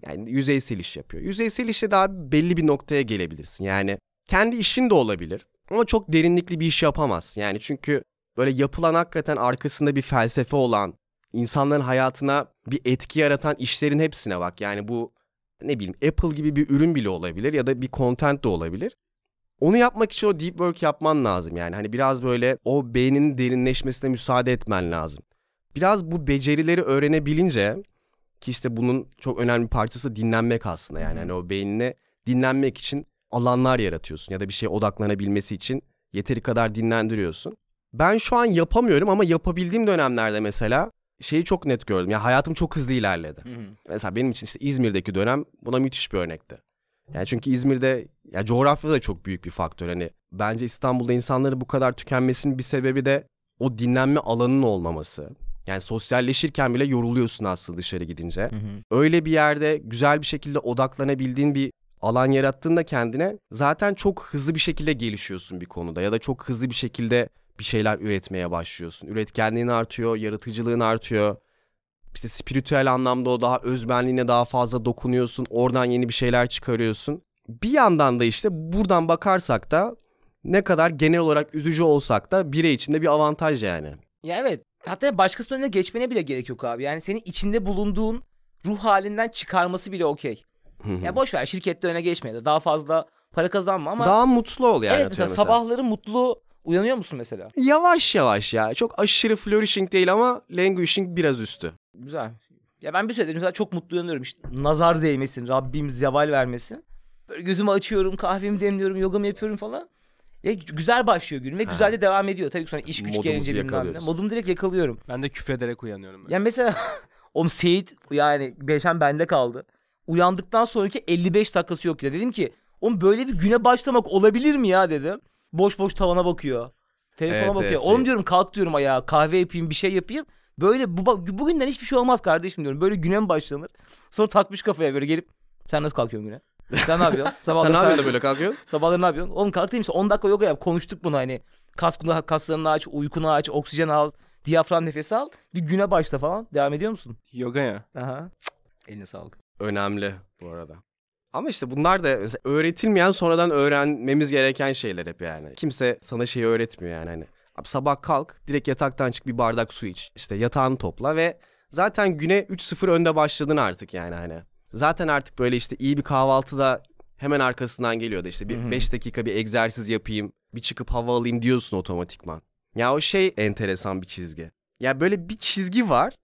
Speaker 3: Yani yüzeysel iş yapıyor. Yüzeysel işte daha belli bir noktaya gelebilirsin. Yani kendi işin de olabilir ama çok derinlikli bir iş yapamazsın. Yani çünkü böyle yapılan hakikaten arkasında bir felsefe olan, insanların hayatına bir etki yaratan işlerin hepsine bak. Yani bu ne bileyim Apple gibi bir ürün bile olabilir ya da bir content de olabilir. Onu yapmak için o deep work yapman lazım yani. Hani biraz böyle o beyninin derinleşmesine müsaade etmen lazım. Biraz bu becerileri öğrenebilince ki işte bunun çok önemli parçası dinlenmek aslında yani. Hani o beynine dinlenmek için alanlar yaratıyorsun ya da bir şeye odaklanabilmesi için yeteri kadar dinlendiriyorsun. Ben şu an yapamıyorum ama yapabildiğim dönemlerde mesela şeyi çok net gördüm. Ya hayatım çok hızlı ilerledi. Mesela benim için işte İzmir'deki dönem buna müthiş bir örnekti. Yani çünkü İzmir'de ya coğrafya da çok büyük bir faktör. Hani bence İstanbul'da insanları bu kadar tükenmesinin bir sebebi de o dinlenme alanının olmaması. Yani sosyalleşirken bile yoruluyorsun aslında dışarı gidince. Öyle bir yerde güzel bir şekilde odaklanabildiğin bir alan yarattığında kendine zaten çok hızlı bir şekilde gelişiyorsun bir konuda ya da çok hızlı bir şekilde bir şeyler üretmeye başlıyorsun. Üretkenliğin artıyor, yaratıcılığın artıyor. İşte spiritüel anlamda o daha özbenliğine daha fazla dokunuyorsun. Oradan yeni bir şeyler çıkarıyorsun. Bir yandan da işte buradan bakarsak da ne kadar genel olarak üzücü olsak da birey için de bir avantaj yani.
Speaker 2: Ya evet. Hatta başkasının önüne geçmene bile gerek yok abi. Yani senin içinde bulunduğun ruh halinden çıkarması bile okey. Ya boş ver şirkette öne geçmeye de daha fazla para kazanma ama
Speaker 3: Daha mutlu ol yani.
Speaker 2: evet mesela
Speaker 3: atıyorum
Speaker 2: sabahları mutlu uyanıyor musun mesela?
Speaker 3: Yavaş yavaş ya. Çok aşırı flourishing değil ama languishing biraz üstü.
Speaker 2: Güzel. Ya ben bir süredir mesela çok mutlu uyanıyorum işte. Nazar değmesin, Rabbim zeval vermesin. Böyle gözümü açıyorum, kahvemi demliyorum, yogamı yapıyorum falan. Ya güzel başlıyor gün ve güzel de devam ediyor. Tabii ki sonra iş güç
Speaker 3: Modumuzu
Speaker 2: gelince bilmem ne.
Speaker 3: yakalıyoruz.
Speaker 2: Modumu direkt yakalıyorum.
Speaker 4: Ben de küfrederek uyanıyorum. Böyle.
Speaker 2: Ya mesela o Seyit yani Beşen bende kaldı. Uyandıktan sonraki 55 dakikası yok ya. Dedim ki oğlum böyle bir güne başlamak olabilir mi ya dedim. Boş boş tavana bakıyor. Telefona
Speaker 3: Evet,
Speaker 2: bakıyor.
Speaker 3: evet,
Speaker 2: oğlum
Speaker 3: Seyit.
Speaker 2: diyorum kalk diyorum ayağa kahve yapayım bir şey yapayım. Böyle bu, bugünden hiçbir şey olmaz kardeşim diyorum. Böyle güne mi başlanır? Sonra takmış kafaya böyle gelip sen nasıl kalkıyorsun güne? Sen ne yapıyorsun? Sabahları
Speaker 3: Sen ne yapıyorsun da böyle kalkıyorsun?
Speaker 2: Sabahları ne yapıyorsun? Oğlum kalk dedim 10 dakika yoga yap. Konuştuk bunu hani. Kas, kaslarını aç, uykunu aç, oksijen al, diyafram nefesi al. Bir güne başla falan. Devam ediyor musun?
Speaker 4: Yoga ya.
Speaker 2: Aha. Eline sağlık.
Speaker 3: Önemli bu arada. Ama işte bunlar da öğretilmeyen sonradan öğrenmemiz gereken şeyler hep yani. Kimse sana şeyi öğretmiyor yani hani. Abi sabah kalk direkt yataktan çık bir bardak su iç. İşte yatağını topla ve zaten güne 3-0 önde başladın artık yani hani. Zaten artık böyle işte iyi bir kahvaltıda hemen arkasından geliyor da işte bir 5 dakika bir egzersiz yapayım. Bir çıkıp hava alayım diyorsun otomatikman. Ya o şey enteresan bir çizgi. Ya böyle bir çizgi var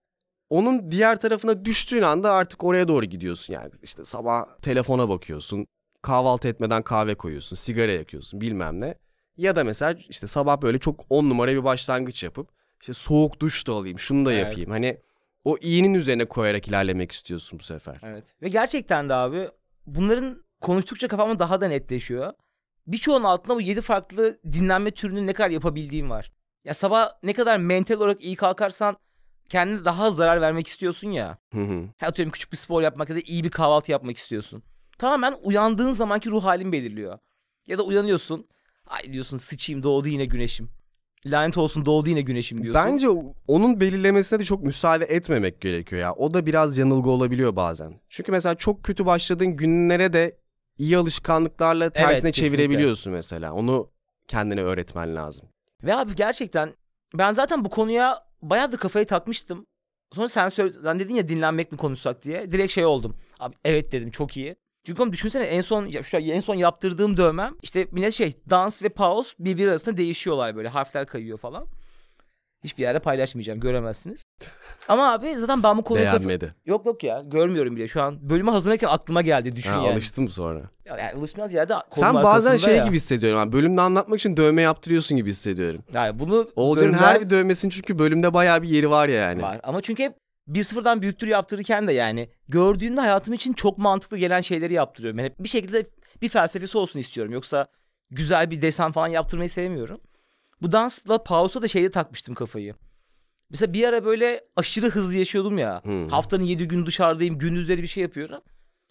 Speaker 3: onun diğer tarafına düştüğün anda artık oraya doğru gidiyorsun yani. İşte sabah telefona bakıyorsun, kahvaltı etmeden kahve koyuyorsun, sigara yakıyorsun bilmem ne. Ya da mesela işte sabah böyle çok on numara bir başlangıç yapıp işte soğuk duş da alayım, şunu da
Speaker 2: Evet.
Speaker 3: yapayım. Hani o iyinin üzerine koyarak ilerlemek istiyorsun bu sefer.
Speaker 2: Evet. Ve gerçekten de abi bunların konuştukça kafamda daha da netleşiyor. Birçoğunun altında bu 7 farklı dinlenme türünün ne kadar yapabildiğim var. Ya sabah ne kadar mental olarak iyi kalkarsan kendine daha az zarar vermek istiyorsun ya.
Speaker 3: Hı hı.
Speaker 2: Atıyorum küçük bir spor yapmak ya da iyi bir kahvaltı yapmak istiyorsun. Tamamen uyandığın zamanki ruh halin belirliyor. Ya da uyanıyorsun. Ay diyorsun sıçayım doğdu yine güneşim. Lanet olsun doğdu yine güneşim diyorsun.
Speaker 3: Bence onun belirlemesine de çok müsaade etmemek gerekiyor ya. O da biraz yanılgı olabiliyor bazen. Çünkü mesela çok kötü başladığın günlere de iyi alışkanlıklarla tersine
Speaker 2: kesinlikle.
Speaker 3: çevirebiliyorsun mesela. Onu kendine öğretmen lazım.
Speaker 2: Ve abi gerçekten ben zaten bu konuya bayağıdır kafayı takmıştım. Sonra sen söyledin dedin ya dinlenmek mi konuşsak diye. Direkt şey oldum. Abi evet dedim çok iyi. Çünkü oğlum düşünsene en son ya şu en son yaptırdığım dövmem işte millet şey dans ve pause birbiri arasında değişiyorlar böyle harfler kayıyor falan. Hiçbir yerde paylaşmayacağım göremezsiniz. Ama abi zaten ben bu konuyu
Speaker 3: Beğenmedi.
Speaker 2: Yok yok ya görmüyorum bile şu an. Bölüme hazırlanırken aklıma geldi düşün
Speaker 3: Ha,
Speaker 2: yani.
Speaker 3: alıştın mı sonra?
Speaker 2: Yani alışmaz yerde
Speaker 3: Sen bazen şey
Speaker 2: ya.
Speaker 3: gibi hissediyorum. Yani bölümde anlatmak için dövme yaptırıyorsun gibi hissediyorum.
Speaker 2: Yani bunu
Speaker 3: Olcan'ın
Speaker 2: bölümler-
Speaker 3: her bir dövmesinin çünkü bölümde bayağı bir yeri var ya yani.
Speaker 2: Var. Ama çünkü hep 1-0'dan büyüktür yaptırırken de yani gördüğümde hayatım için çok mantıklı gelen şeyleri yaptırıyorum. Yani hep bir şekilde bir felsefesi olsun istiyorum. Yoksa güzel bir desen falan yaptırmayı sevmiyorum. Bu dansla pausa da şeyde takmıştım kafayı. Mesela bir ara böyle aşırı hızlı yaşıyordum ya.
Speaker 3: Hmm.
Speaker 2: Haftanın 7 gün dışarıdayım, gündüzleri bir şey yapıyorum.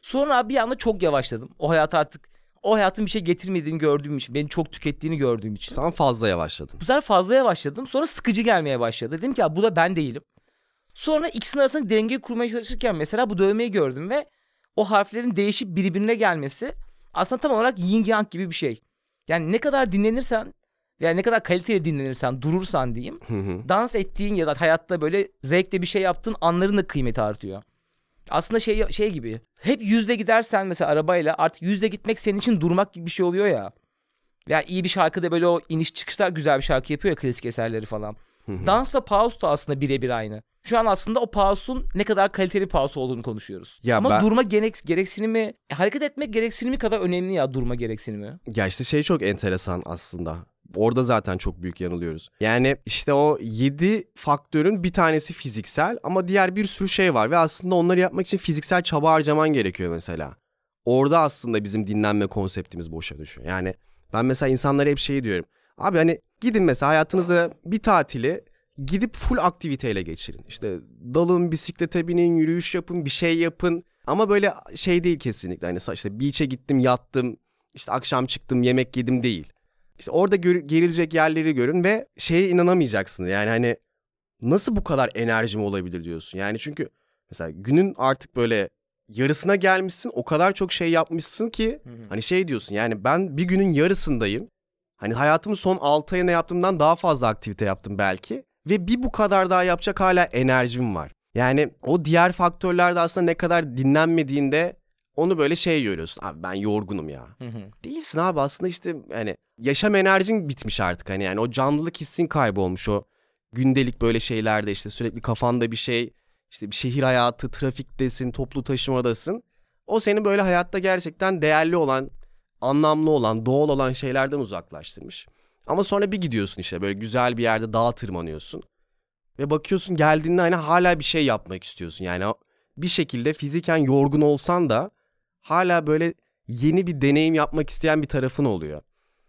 Speaker 2: Sonra bir anda çok yavaşladım. O hayata artık o hayatın bir şey getirmediğini gördüğüm için, beni çok tükettiğini gördüğüm için.
Speaker 3: Sen fazla yavaşladın.
Speaker 2: Bu sefer fazla yavaşladım. Sonra sıkıcı gelmeye başladı. Dedim ki ya bu da ben değilim. Sonra ikisinin arasında denge kurmaya çalışırken mesela bu dövmeyi gördüm ve o harflerin değişip birbirine gelmesi aslında tam olarak yin yang gibi bir şey. Yani ne kadar dinlenirsen yani ne kadar kaliteli dinlenirsen, durursan diyeyim.
Speaker 3: Hı hı.
Speaker 2: Dans ettiğin ya da hayatta böyle zevkle bir şey yaptığın anların da kıymeti artıyor. Aslında şey şey gibi. Hep yüzde gidersen mesela arabayla artık yüzde gitmek senin için durmak gibi bir şey oluyor ya. Ya iyi bir şarkıda böyle o iniş çıkışlar güzel bir şarkı yapıyor ya klasik eserleri falan. Dansla pause da aslında birebir aynı. Şu an aslında o pause'un ne kadar kaliteli pause olduğunu konuşuyoruz.
Speaker 3: Ya
Speaker 2: Ama
Speaker 3: ben-
Speaker 2: durma gerek, gereksinimi, hareket etmek gereksinimi kadar önemli ya durma gereksinimi.
Speaker 3: Ya işte şey çok enteresan aslında. Orada zaten çok büyük yanılıyoruz. Yani işte o 7 faktörün bir tanesi fiziksel ama diğer bir sürü şey var ve aslında onları yapmak için fiziksel çaba harcaman gerekiyor mesela. Orada aslında bizim dinlenme konseptimiz boşa düşüyor. Yani ben mesela insanlara hep şeyi diyorum. Abi hani gidin mesela hayatınızda bir tatili gidip full aktiviteyle geçirin. İşte dalın, bisiklete binin, yürüyüş yapın, bir şey yapın. Ama böyle şey değil kesinlikle. Hani işte beach'e gittim, yattım, işte akşam çıktım, yemek yedim değil. İşte orada gör- gerilecek yerleri görün ve şeye inanamayacaksın. Yani hani nasıl bu kadar enerjim olabilir diyorsun. Yani çünkü mesela günün artık böyle yarısına gelmişsin. O kadar çok şey yapmışsın ki hani şey diyorsun. Yani ben bir günün yarısındayım. Hani hayatımın son 6 ayına yaptığımdan daha fazla aktivite yaptım belki. Ve bir bu kadar daha yapacak hala enerjim var. Yani o diğer faktörlerde aslında ne kadar dinlenmediğinde onu böyle şey görüyorsun. Abi ben yorgunum ya. Değilsin abi aslında işte yani yaşam enerjin bitmiş artık hani yani o canlılık hissin kaybolmuş o gündelik böyle şeylerde işte sürekli kafanda bir şey işte bir şehir hayatı, trafiktesin, toplu taşımadasın. O seni böyle hayatta gerçekten değerli olan, anlamlı olan, doğal olan şeylerden uzaklaştırmış. Ama sonra bir gidiyorsun işte böyle güzel bir yerde dağa tırmanıyorsun. Ve bakıyorsun geldiğinde hani hala bir şey yapmak istiyorsun. Yani bir şekilde fiziken yorgun olsan da hala böyle yeni bir deneyim yapmak isteyen bir tarafın oluyor.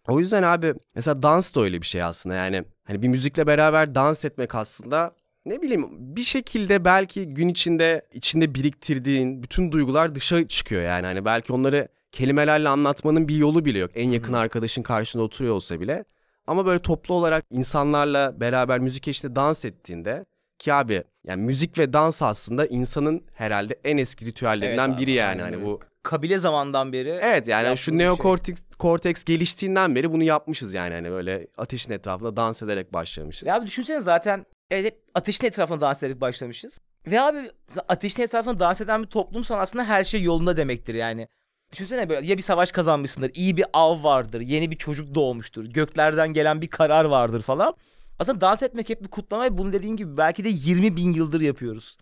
Speaker 3: O yüzden abi mesela dans da öyle bir şey aslında yani hani bir müzikle beraber dans etmek aslında ne bileyim bir şekilde belki gün içinde içinde biriktirdiğin bütün duygular dışa çıkıyor yani hani belki onları kelimelerle anlatmanın bir yolu bile yok. En yakın arkadaşın karşında oturuyor olsa bile ama böyle toplu olarak insanlarla beraber müzik eşliğinde dans ettiğinde ki abi yani müzik ve dans aslında insanın herhalde en eski ritüellerinden
Speaker 2: Evet abi,
Speaker 3: biri yani hani bu
Speaker 2: Kabile zamandan beri.
Speaker 3: Evet yani şu
Speaker 2: bir şey.
Speaker 3: neokorteks korteks geliştiğinden beri bunu yapmışız yani hani böyle ateşin etrafında dans ederek başlamışız.
Speaker 2: Ya abi düşünsene zaten evet hep ateşin etrafında dans ederek başlamışız. Ve abi ateşin etrafında dans eden bir toplumsan aslında her şey yolunda demektir yani. Düşünsene böyle ya bir savaş kazanmışsındır, iyi bir av vardır, yeni bir çocuk doğmuştur, göklerden gelen bir karar vardır falan. Aslında dans etmek hep bir kutlama ve bunu dediğin gibi belki de 20 bin yıldır yapıyoruz.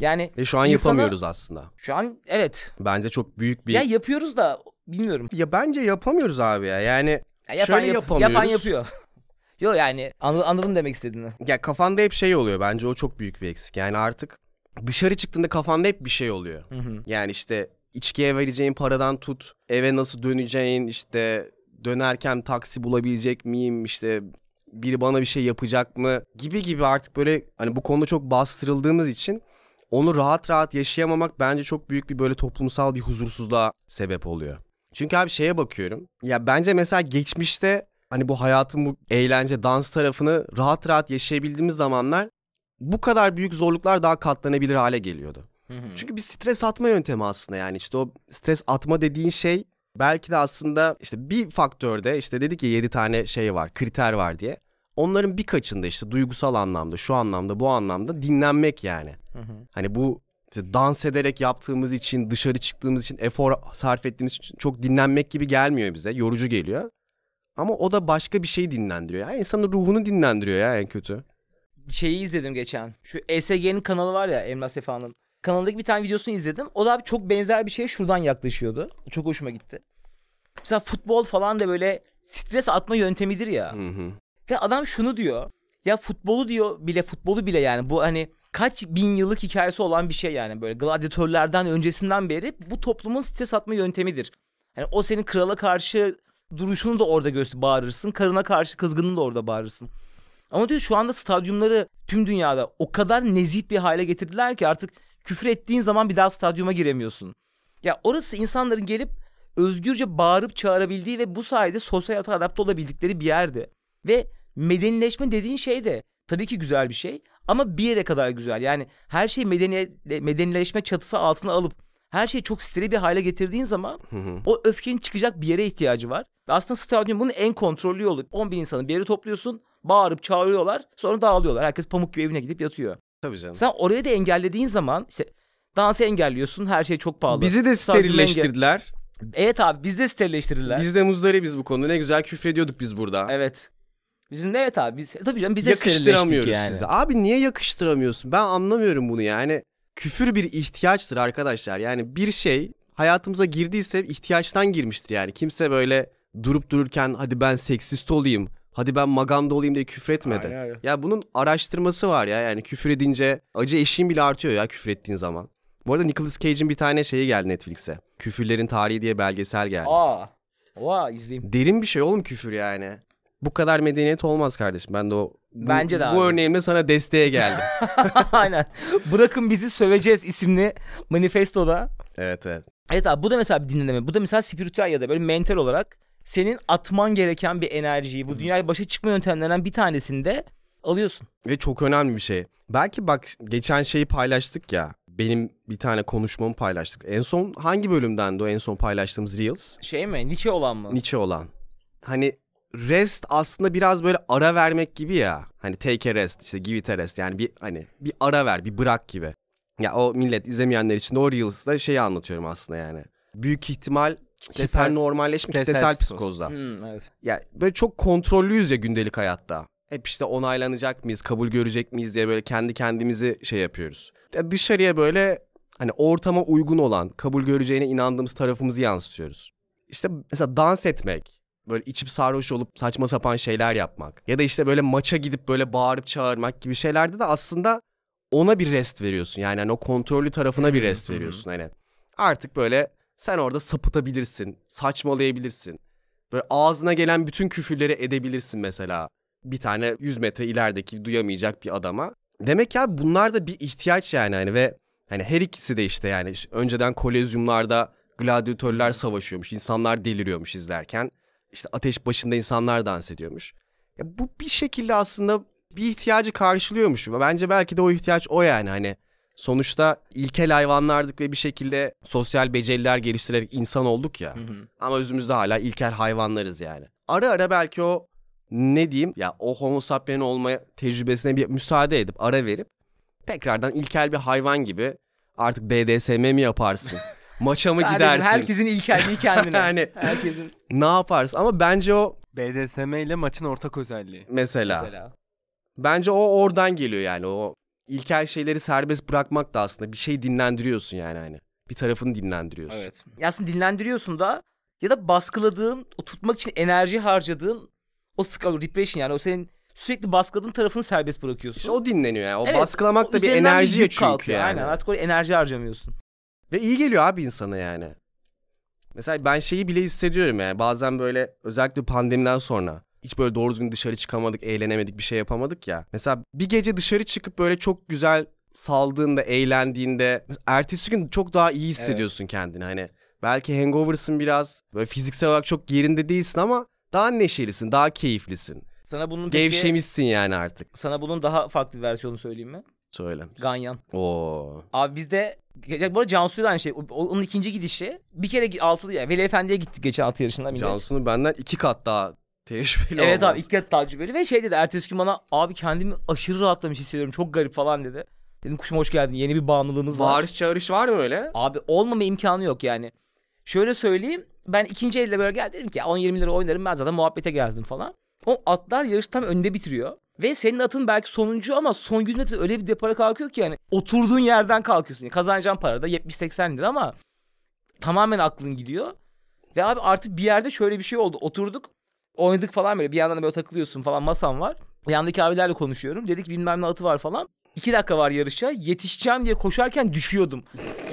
Speaker 2: Yani
Speaker 3: Ve şu an
Speaker 2: insana-
Speaker 3: yapamıyoruz aslında.
Speaker 2: Şu an evet.
Speaker 3: Bence çok büyük bir...
Speaker 2: Ya
Speaker 3: Ya,
Speaker 2: yapıyoruz da bilmiyorum.
Speaker 3: bence yapamıyoruz abi ya yani...
Speaker 2: Ya yapan,
Speaker 3: Şöyle
Speaker 2: yap-
Speaker 3: yapamıyoruz.
Speaker 2: yapan yapıyor. Yok yani anla- anladım demek istediğini.
Speaker 3: Ya kafanda hep şey oluyor bence o çok büyük bir eksik. Yani artık dışarı çıktığında kafanda hep bir şey oluyor.
Speaker 2: Hı hı.
Speaker 3: Yani işte içkiye vereceğin paradan tut, eve nasıl döneceğin, işte dönerken taksi bulabilecek miyim, işte biri bana bir şey yapacak mı gibi gibi artık böyle hani bu konuda çok bastırıldığımız için onu rahat rahat yaşayamamak bence çok büyük bir böyle toplumsal bir huzursuzluğa sebep oluyor. Çünkü abi şeye bakıyorum. Ya bence mesela geçmişte hani bu hayatın bu eğlence, dans tarafını rahat rahat yaşayabildiğimiz zamanlar bu kadar büyük zorluklar daha katlanabilir hale geliyordu. Çünkü bir stres atma yöntemi aslında yani işte o stres atma dediğin şey belki de aslında işte bir faktörde işte dedik ya 7 tane şey var kriter var diye. Onların birkaçında işte duygusal anlamda şu anlamda bu anlamda dinlenmek yani. Hani bu işte dans ederek yaptığımız için dışarı çıktığımız için efor sarf ettiğimiz için çok dinlenmek gibi gelmiyor bize yorucu geliyor. Ama o da başka bir şey dinlendiriyor. Yani insanın ruhunu dinlendiriyor ya en kötü.
Speaker 2: şeyi izledim geçen. Şu ESG'nin kanalı var ya Emrah Sefa'nın. Kanalındaki bir tane videosunu izledim. O da abi çok benzer bir şeye şuradan yaklaşıyordu. Çok hoşuma gitti. Mesela futbol falan da böyle stres atma yöntemidir ya.
Speaker 3: Hı hı.
Speaker 2: Ve adam şunu diyor. Ya futbolu diyor bile futbolu bile yani bu hani kaç bin yıllık hikayesi olan bir şey yani böyle gladyatörlerden öncesinden beri bu toplumun stres atma yöntemidir. Yani o senin krala karşı duruşunu da orada göster bağırırsın. Karına karşı kızgınını da orada bağırırsın. Ama diyor şu anda stadyumları tüm dünyada o kadar nezih bir hale getirdiler ki artık küfür ettiğin zaman bir daha stadyuma giremiyorsun. Ya orası insanların gelip özgürce bağırıp çağırabildiği ve bu sayede sosyal hayata adapte olabildikleri bir yerdi. Ve medenileşme dediğin şey de tabii ki güzel bir şey ama bir yere kadar güzel. Yani her şeyi medeni, medenileşme çatısı altına alıp her şeyi çok steril bir hale getirdiğin zaman
Speaker 3: Hı hı.
Speaker 2: o öfkenin çıkacak bir yere ihtiyacı var. Ve aslında stadyum bunun en kontrollü yolu. 10 bin insanı bir yere topluyorsun, bağırıp çağırıyorlar, sonra dağılıyorlar. Herkes pamuk gibi evine gidip yatıyor.
Speaker 3: Tabii canım.
Speaker 2: Sen orayı da engellediğin zaman işte dansı engelliyorsun, her şey çok pahalı.
Speaker 3: Bizi de sterilleştirdiler.
Speaker 2: engel- Evet abi biz de sterilleştirirler.
Speaker 3: Biz de muzdaribiz bu konuda. Ne güzel küfrediyorduk biz burada.
Speaker 2: Evet. Bizim de evet abi biz tabii canım biz de sterilleştik
Speaker 3: Yakıştıramıyoruz
Speaker 2: yani.
Speaker 3: size. Abi niye yakıştıramıyorsun? Ben anlamıyorum bunu yani. Küfür bir ihtiyaçtır arkadaşlar. Yani bir şey hayatımıza girdiyse ihtiyaçtan girmiştir yani. Kimse böyle durup dururken hadi ben seksist olayım, hadi ben maganda olayım diye küfür etmedi.
Speaker 2: Aynen öyle.
Speaker 3: Ya bunun araştırması var ya yani küfür edince acı eşiğin bile artıyor ya küfür ettiğin zaman. Bu arada Nicolas Cage'in bir tane şeyi geldi Netflix'e. Küfürlerin Tarihi diye belgesel geldi.
Speaker 2: Aa. Oha izleyeyim.
Speaker 3: Derin bir şey oğlum küfür yani. Bu kadar medeniyet olmaz kardeşim. Ben de o bu,
Speaker 2: Bence de
Speaker 3: bu örneğimle sana desteğe geldim.
Speaker 2: Aynen. Bırakın bizi söveceğiz isimli manifestoda.
Speaker 3: evet evet.
Speaker 2: Evet abi bu da mesela bir dinleme. Bu da mesela spiritüel ya da böyle mental olarak senin atman gereken bir enerjiyi bu dünyaya başa çıkma yöntemlerinden bir tanesinde alıyorsun.
Speaker 3: Ve çok önemli bir şey. Belki bak geçen şeyi paylaştık ya. Benim bir tane konuşmamı paylaştık. En son hangi bölümdendi o en son paylaştığımız Reels?
Speaker 2: Şey mi? Nietzsche olan mı?
Speaker 3: Nietzsche olan. Hani rest aslında biraz böyle ara vermek gibi ya. Hani take a rest işte give it a rest yani bir hani bir ara ver bir bırak gibi. Ya o millet izlemeyenler için de o Reels'da şeyi anlatıyorum aslında yani. Büyük ihtimal
Speaker 4: Kitlesel-
Speaker 3: hipernormalleşme
Speaker 4: kitlesel
Speaker 3: kitlesel
Speaker 4: psikoz.
Speaker 3: psikozda.
Speaker 2: Hmm, evet.
Speaker 3: Ya böyle çok kontrollüyüz ya gündelik hayatta. Hep işte onaylanacak mıyız, kabul görecek miyiz diye böyle kendi kendimizi şey yapıyoruz. Ya dışarıya böyle hani ortama uygun olan, kabul göreceğine inandığımız tarafımızı yansıtıyoruz. İşte mesela dans etmek, böyle içip sarhoş olup saçma sapan şeyler yapmak ya da işte böyle maça gidip böyle bağırıp çağırmak gibi şeylerde de aslında ona bir rest veriyorsun. Yani hani o kontrollü tarafına bir
Speaker 2: hı,
Speaker 3: rest veriyorsun hani. Artık böyle sen orada sapıtabilirsin, saçmalayabilirsin. Böyle ağzına gelen bütün küfürleri edebilirsin mesela. Bir tane 100 metre ilerideki duyamayacak bir adama. Demek ya bunlar da bir ihtiyaç yani hani ve hani her ikisi de işte yani önceden kolezyumlarda gladyatörler savaşıyormuş, insanlar deliriyormuş izlerken. İşte ateş başında insanlar dans ediyormuş. Ya bu bir şekilde aslında bir ihtiyacı karşılıyormuş. Bence belki de o ihtiyaç o yani hani. Sonuçta ilkel hayvanlardık ve bir şekilde sosyal beceriler geliştirerek insan olduk ya.
Speaker 2: Hı hı.
Speaker 3: Ama özümüzde hala ilkel hayvanlarız yani. Ara ara belki o ne diyeyim ya o homo sapien olma tecrübesine bir müsaade edip ara verip tekrardan ilkel bir hayvan gibi artık BDSM mi yaparsın? Maça mı
Speaker 2: Kardeşim,
Speaker 3: gidersin?
Speaker 2: Herkesin ilkelliği kendine.
Speaker 3: Yani-
Speaker 2: Herkesin
Speaker 3: Ne yaparsın? Ama bence o
Speaker 4: BDSM ile maçın ortak özelliği.
Speaker 3: mesela,
Speaker 2: mesela.
Speaker 3: bence o oradan geliyor yani o ilkel şeyleri serbest bırakmak da aslında bir şey dinlendiriyorsun yani hani. Bir tarafını dinlendiriyorsun.
Speaker 2: Evet. Ya Aslında dinlendiriyorsun da ya da baskıladığın, o tutmak için enerji harcadığın o repression yani o senin sürekli baskıladığın tarafını serbest bırakıyorsun.
Speaker 3: İşte o dinleniyor yani. O
Speaker 2: Evet,
Speaker 3: baskılamak da bir enerji
Speaker 2: yük
Speaker 3: çünkü
Speaker 2: kalkıyor.
Speaker 3: yani.
Speaker 2: Aynen artık oraya enerji harcamıyorsun.
Speaker 3: Ve iyi geliyor abi insana yani. Mesela ben şeyi bile hissediyorum yani. Bazen böyle özellikle pandemiden sonra hiç böyle doğru düzgün dışarı çıkamadık, eğlenemedik, bir şey yapamadık ya. Mesela bir gece dışarı çıkıp böyle çok güzel saldığında, eğlendiğinde ertesi gün çok daha iyi hissediyorsun kendini. Hani belki hangover'sın biraz. Böyle fiziksel olarak çok yerinde değilsin ama daha neşelisin, daha keyiflisin.
Speaker 2: Sana bunun peki,
Speaker 3: Gevşemişsin yani artık.
Speaker 2: sana bunun daha farklı bir versiyonu söyleyeyim mi?
Speaker 3: Söyle.
Speaker 2: Ganyan.
Speaker 3: Oo.
Speaker 2: Abi bizde bu arada Cansu'yu da aynı şey. Onun ikinci gidişi bir kere altılı ya Veli Efendi'ye gittik geçen altı yarışında.
Speaker 3: Cansu'nun benden iki kat daha tecrübeli
Speaker 2: Evet
Speaker 3: olması.
Speaker 2: abi ilk kez tecrübeli ve şey dedi ertesi gün bana abi kendimi aşırı rahatlamış hissediyorum çok garip falan dedi. Dedim kuşum hoş geldin yeni bir bağımlılığımız var.
Speaker 3: Bağırış çağırış var mı öyle?
Speaker 2: Abi olmama imkanı yok yani. Şöyle söyleyeyim ben ikinci elde böyle gel dedim ki 10-20 lira oynarım ben zaten muhabbete geldim falan. O atlar yarış tam önde bitiriyor. Ve senin atın belki sonuncu ama son 100 metre öyle bir depara kalkıyor ki yani oturduğun yerden kalkıyorsun. Yani kazanacağın para da 70-80 lira ama tamamen aklın gidiyor. Ve abi artık bir yerde şöyle bir şey oldu. Oturduk oynadık falan böyle bir yandan da böyle takılıyorsun falan masam var. Yandaki abilerle konuşuyorum. Dedik bilmem ne atı var falan. İki dakika var yarışa. Yetişeceğim diye koşarken düşüyordum.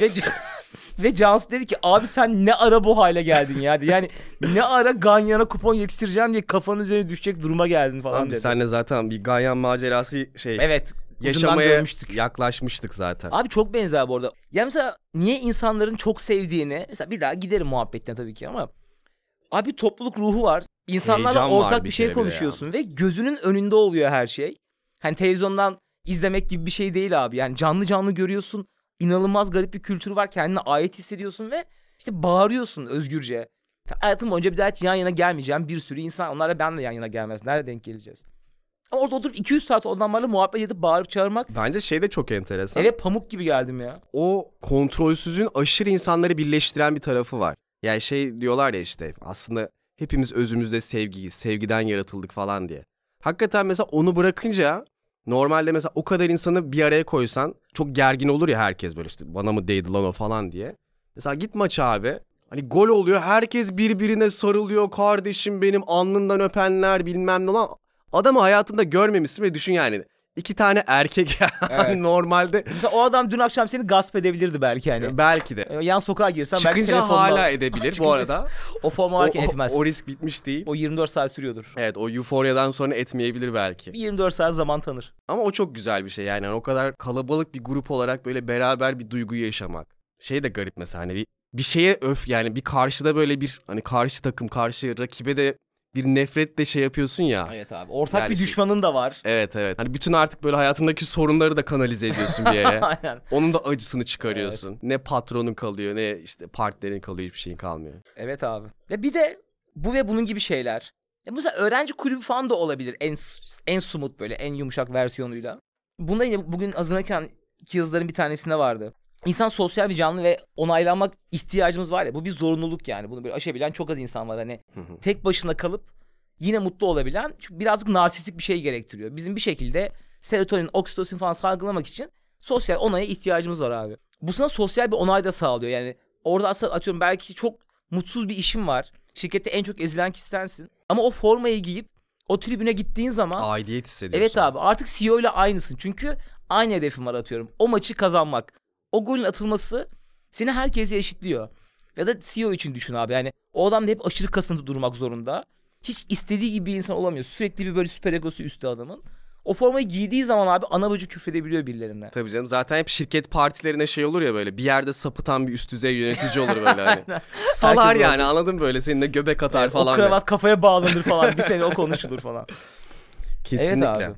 Speaker 2: ve ve Cansu dedi ki abi sen ne ara bu hale geldin ya. Yani ne ara Ganyan'a kupon yetiştireceğim diye kafanın üzerine düşecek duruma geldin falan
Speaker 3: Abi
Speaker 2: dedi.
Speaker 3: senle zaten bir Ganyan macerası şey
Speaker 2: Evet.
Speaker 3: Yaşamaya
Speaker 2: görmüştük.
Speaker 3: yaklaşmıştık zaten.
Speaker 2: Abi çok benzer bu arada. Ya mesela niye insanların çok sevdiğini mesela bir daha giderim muhabbetine tabii ki ama abi topluluk ruhu var. İnsanlarla
Speaker 3: Heyecan var
Speaker 2: ortak
Speaker 3: bir
Speaker 2: bir şey
Speaker 3: kere
Speaker 2: konuşuyorsun ve gözünün önünde oluyor her şey. Hani televizyondan izlemek gibi bir şey değil abi. Yani canlı canlı görüyorsun. İnanılmaz garip bir kültür var. Kendine ait hissediyorsun ve işte bağırıyorsun özgürce. Hayatım boyunca bir daha hiç yan yana gelmeyeceğim bir sürü insan. Onlarla ben de yan yana gelmez. Nerede denk geleceğiz? Ama orada oturup 200 saat onlarla muhabbet edip bağırıp çağırmak
Speaker 3: Bence şey de çok enteresan.
Speaker 2: eve pamuk gibi geldim ya.
Speaker 3: O kontrolsüzün aşırı insanları birleştiren bir tarafı var. Yani şey diyorlar ya işte aslında hepimiz özümüzde sevgiyiz, sevgiden yaratıldık falan diye. Hakikaten mesela onu bırakınca normalde mesela o kadar insanı bir araya koysan çok gergin olur ya herkes böyle işte bana mı değdi lan o falan diye. Mesela git maça abi. Hani gol oluyor herkes birbirine sarılıyor kardeşim benim alnından öpenler bilmem ne lan. Adamı hayatında görmemişsin ve düşün yani iki tane erkek
Speaker 2: Evet.
Speaker 3: normalde
Speaker 2: Mesela o adam dün akşam seni gasp edebilirdi belki hani.
Speaker 3: belki de.
Speaker 2: Yan sokağa girsen belki
Speaker 3: Çıkınca
Speaker 2: telefonla
Speaker 3: hala edebilir bu arada.
Speaker 2: o
Speaker 3: O,
Speaker 2: hareket
Speaker 3: o-
Speaker 2: etmez.
Speaker 3: o risk bitmiş değil.
Speaker 2: O 24 saat sürüyordur.
Speaker 3: Evet o euforyadan sonra etmeyebilir belki.
Speaker 2: Bir 24 saat zaman tanır.
Speaker 3: Ama o çok güzel bir şey yani Hani o kadar kalabalık bir grup olarak böyle beraber bir duyguyu yaşamak. Şey de garip mesela hani bir, bir şeye öf yani bir karşıda böyle bir hani karşı takım karşı rakibe de bir nefretle şey yapıyorsun ya.
Speaker 2: Evet abi. Ortak
Speaker 3: Yani
Speaker 2: bir
Speaker 3: şey-
Speaker 2: düşmanın da var.
Speaker 3: Evet evet. Hani bütün artık böyle hayatındaki sorunları da kanalize ediyorsun bir yere.
Speaker 2: Aynen.
Speaker 3: Onun da acısını çıkarıyorsun. Ne patronun kalıyor ne işte partnerin kalıyor hiçbir şeyin kalmıyor.
Speaker 2: Evet abi. Ve bir de bu ve bunun gibi şeyler. Ya mesela öğrenci kulübü falan da olabilir en en sumut böyle en yumuşak versiyonuyla. Bunda yine bugün hazırlanırken iki yazıların bir tanesinde vardı. İnsan sosyal bir canlı ve onaylanmak ihtiyacımız var ya bu bir zorunluluk yani. Bunu böyle aşabilen çok az insan var hani. tek başına kalıp yine mutlu olabilen çünkü birazcık narsistik bir şey gerektiriyor. Bizim bir şekilde serotonin, oksitosin falan salgılamak için sosyal onaya ihtiyacımız var abi. Bu sana sosyal bir onay da sağlıyor. Yani orada aslında atıyorum belki çok mutsuz bir işin var. Şirkette en çok ezilen kişi sensin. Ama o formayı giyip o tribüne gittiğin zaman
Speaker 3: Aidiyet hissediyorsun.
Speaker 2: evet abi artık CEO ile aynısın. Çünkü aynı hedefin var atıyorum. O maçı kazanmak. O golün atılması seni herkese eşitliyor. Ya da CEO için düşün abi. Yani o adam da hep aşırı kasıntı durmak zorunda. Hiç istediği gibi bir insan olamıyor. Sürekli bir böyle süper egosu üstü adamın. O formayı giydiği zaman abi ana bacı küfredebiliyor birilerine.
Speaker 3: Tabii canım zaten hep şirket partilerine şey olur ya böyle bir yerde sapıtan bir üst düzey yönetici olur böyle hani. Salar
Speaker 2: Herkes
Speaker 3: yani anladın mı böyle seninle göbek atar
Speaker 2: Evet,
Speaker 3: falan.
Speaker 2: o kravat kafaya bağlanır falan. bir sene o konuşulur falan.
Speaker 3: Kesinlikle.
Speaker 2: Evet abi.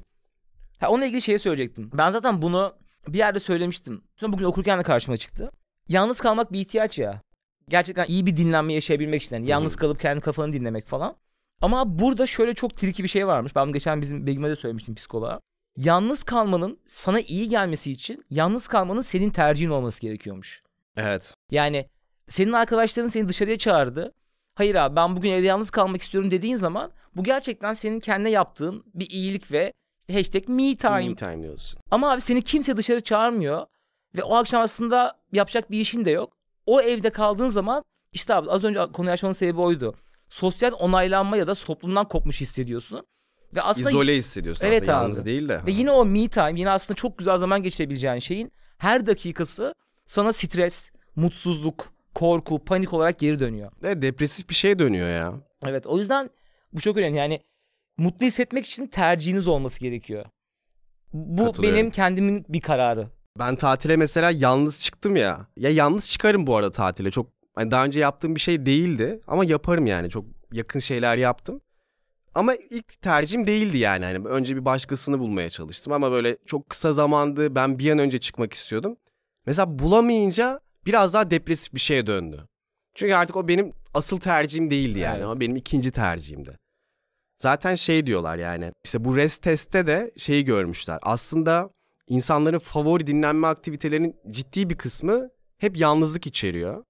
Speaker 2: Ha, onunla ilgili şeyi söyleyecektim. Ben zaten bunu bir yerde söylemiştim. Sonra bugün okurken de karşıma çıktı. Yalnız kalmak bir ihtiyaç ya. Gerçekten iyi bir dinlenme yaşayabilmek için. Yani yalnız kalıp kendi kafanı dinlemek falan. Ama burada şöyle çok triki bir şey varmış. Ben geçen bizim Begüm'e de söylemiştim psikoloğa. Yalnız kalmanın sana iyi gelmesi için yalnız kalmanın senin tercihin olması gerekiyormuş.
Speaker 3: Evet.
Speaker 2: Yani senin arkadaşların seni dışarıya çağırdı. Hayır abi ben bugün evde yalnız kalmak istiyorum dediğin zaman bu gerçekten senin kendine yaptığın bir iyilik ve hashtag me time.
Speaker 3: Me time diyorsun.
Speaker 2: Ama abi seni kimse dışarı çağırmıyor ve o akşam aslında yapacak bir işin de yok. O evde kaldığın zaman işte abi az önce konuyu açmanın sebebi oydu. Sosyal onaylanma ya da toplumdan kopmuş hissediyorsun. Ve aslında
Speaker 3: İzole hissediyorsun
Speaker 2: Evet
Speaker 3: aslında
Speaker 2: abi.
Speaker 3: yalnız değil de.
Speaker 2: ve yine o me time yine aslında çok güzel zaman geçirebileceğin şeyin her dakikası sana stres, mutsuzluk, korku, panik olarak geri dönüyor.
Speaker 3: Ve depresif bir şey dönüyor ya.
Speaker 2: Evet o yüzden bu çok önemli. Yani mutlu hissetmek için tercihiniz olması gerekiyor. Bu benim kendimin bir kararı.
Speaker 3: Ben tatile mesela yalnız çıktım ya. Ya yalnız çıkarım bu arada tatile. Çok hani daha önce yaptığım bir şey değildi ama yaparım yani. Çok yakın şeyler yaptım. Ama ilk tercihim değildi yani. Hani önce bir başkasını bulmaya çalıştım ama böyle çok kısa zamandı. Ben bir an önce çıkmak istiyordum. Mesela bulamayınca biraz daha depresif bir şeye döndü. Çünkü artık o benim asıl tercihim değildi yani.
Speaker 2: Evet.
Speaker 3: Ama benim ikinci tercihimdi. Zaten şey diyorlar yani. İşte bu rest testte de şeyi görmüşler. Aslında insanların favori dinlenme aktivitelerinin ciddi bir kısmı hep yalnızlık içeriyor.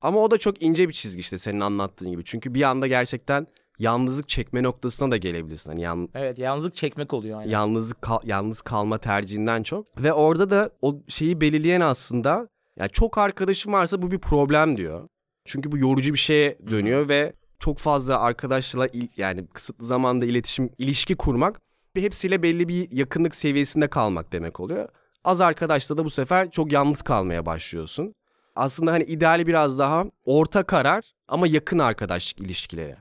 Speaker 3: Ama o da çok ince bir çizgi işte senin anlattığın gibi. Çünkü bir anda gerçekten yalnızlık çekme noktasına da gelebilirsin. Hani yan,
Speaker 2: Evet yalnızlık çekmek oluyor aynen.
Speaker 3: yalnızlık kal- yalnız kalma tercihinden çok. Ve orada da o şeyi belirleyen aslında yani çok arkadaşım varsa bu bir problem diyor. Çünkü bu yorucu bir şeye dönüyor ve çok fazla arkadaşla il- yani kısıtlı zamanda iletişim, ilişki kurmak ve hepsiyle belli bir yakınlık seviyesinde kalmak demek oluyor. Az arkadaşla da bu sefer çok yalnız kalmaya başlıyorsun. Aslında hani ideali biraz daha orta karar ama yakın arkadaşlık ilişkileri.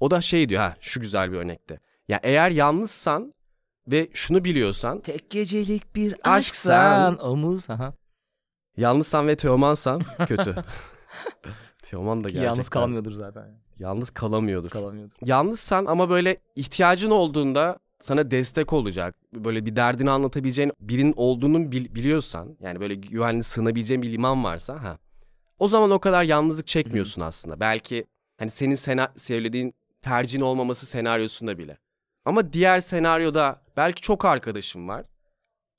Speaker 3: O da şey diyor ha şu güzel bir örnekte. Ya eğer yalnızsan ve şunu biliyorsan
Speaker 2: Tek gecelik bir
Speaker 3: Aşksan.
Speaker 2: aşksan omuz. Aha.
Speaker 3: yalnızsan ve Teoman'san kötü. Teoman da gerçekten
Speaker 2: yalnız kalmıyordur zaten.
Speaker 3: Yalnız kalamıyordur.
Speaker 2: Kalamıyordur.
Speaker 3: Yalnızsan ama böyle ihtiyacın olduğunda sana destek olacak. Böyle bir derdini anlatabileceğin birinin olduğunu bil- biliyorsan yani böyle güvenli sığınabileceğin bir liman varsa ha. O zaman o kadar yalnızlık çekmiyorsun aslında. Belki hani senin sena- söylediğin tercihin olmaması senaryosunda bile. Ama diğer senaryoda belki çok arkadaşın var.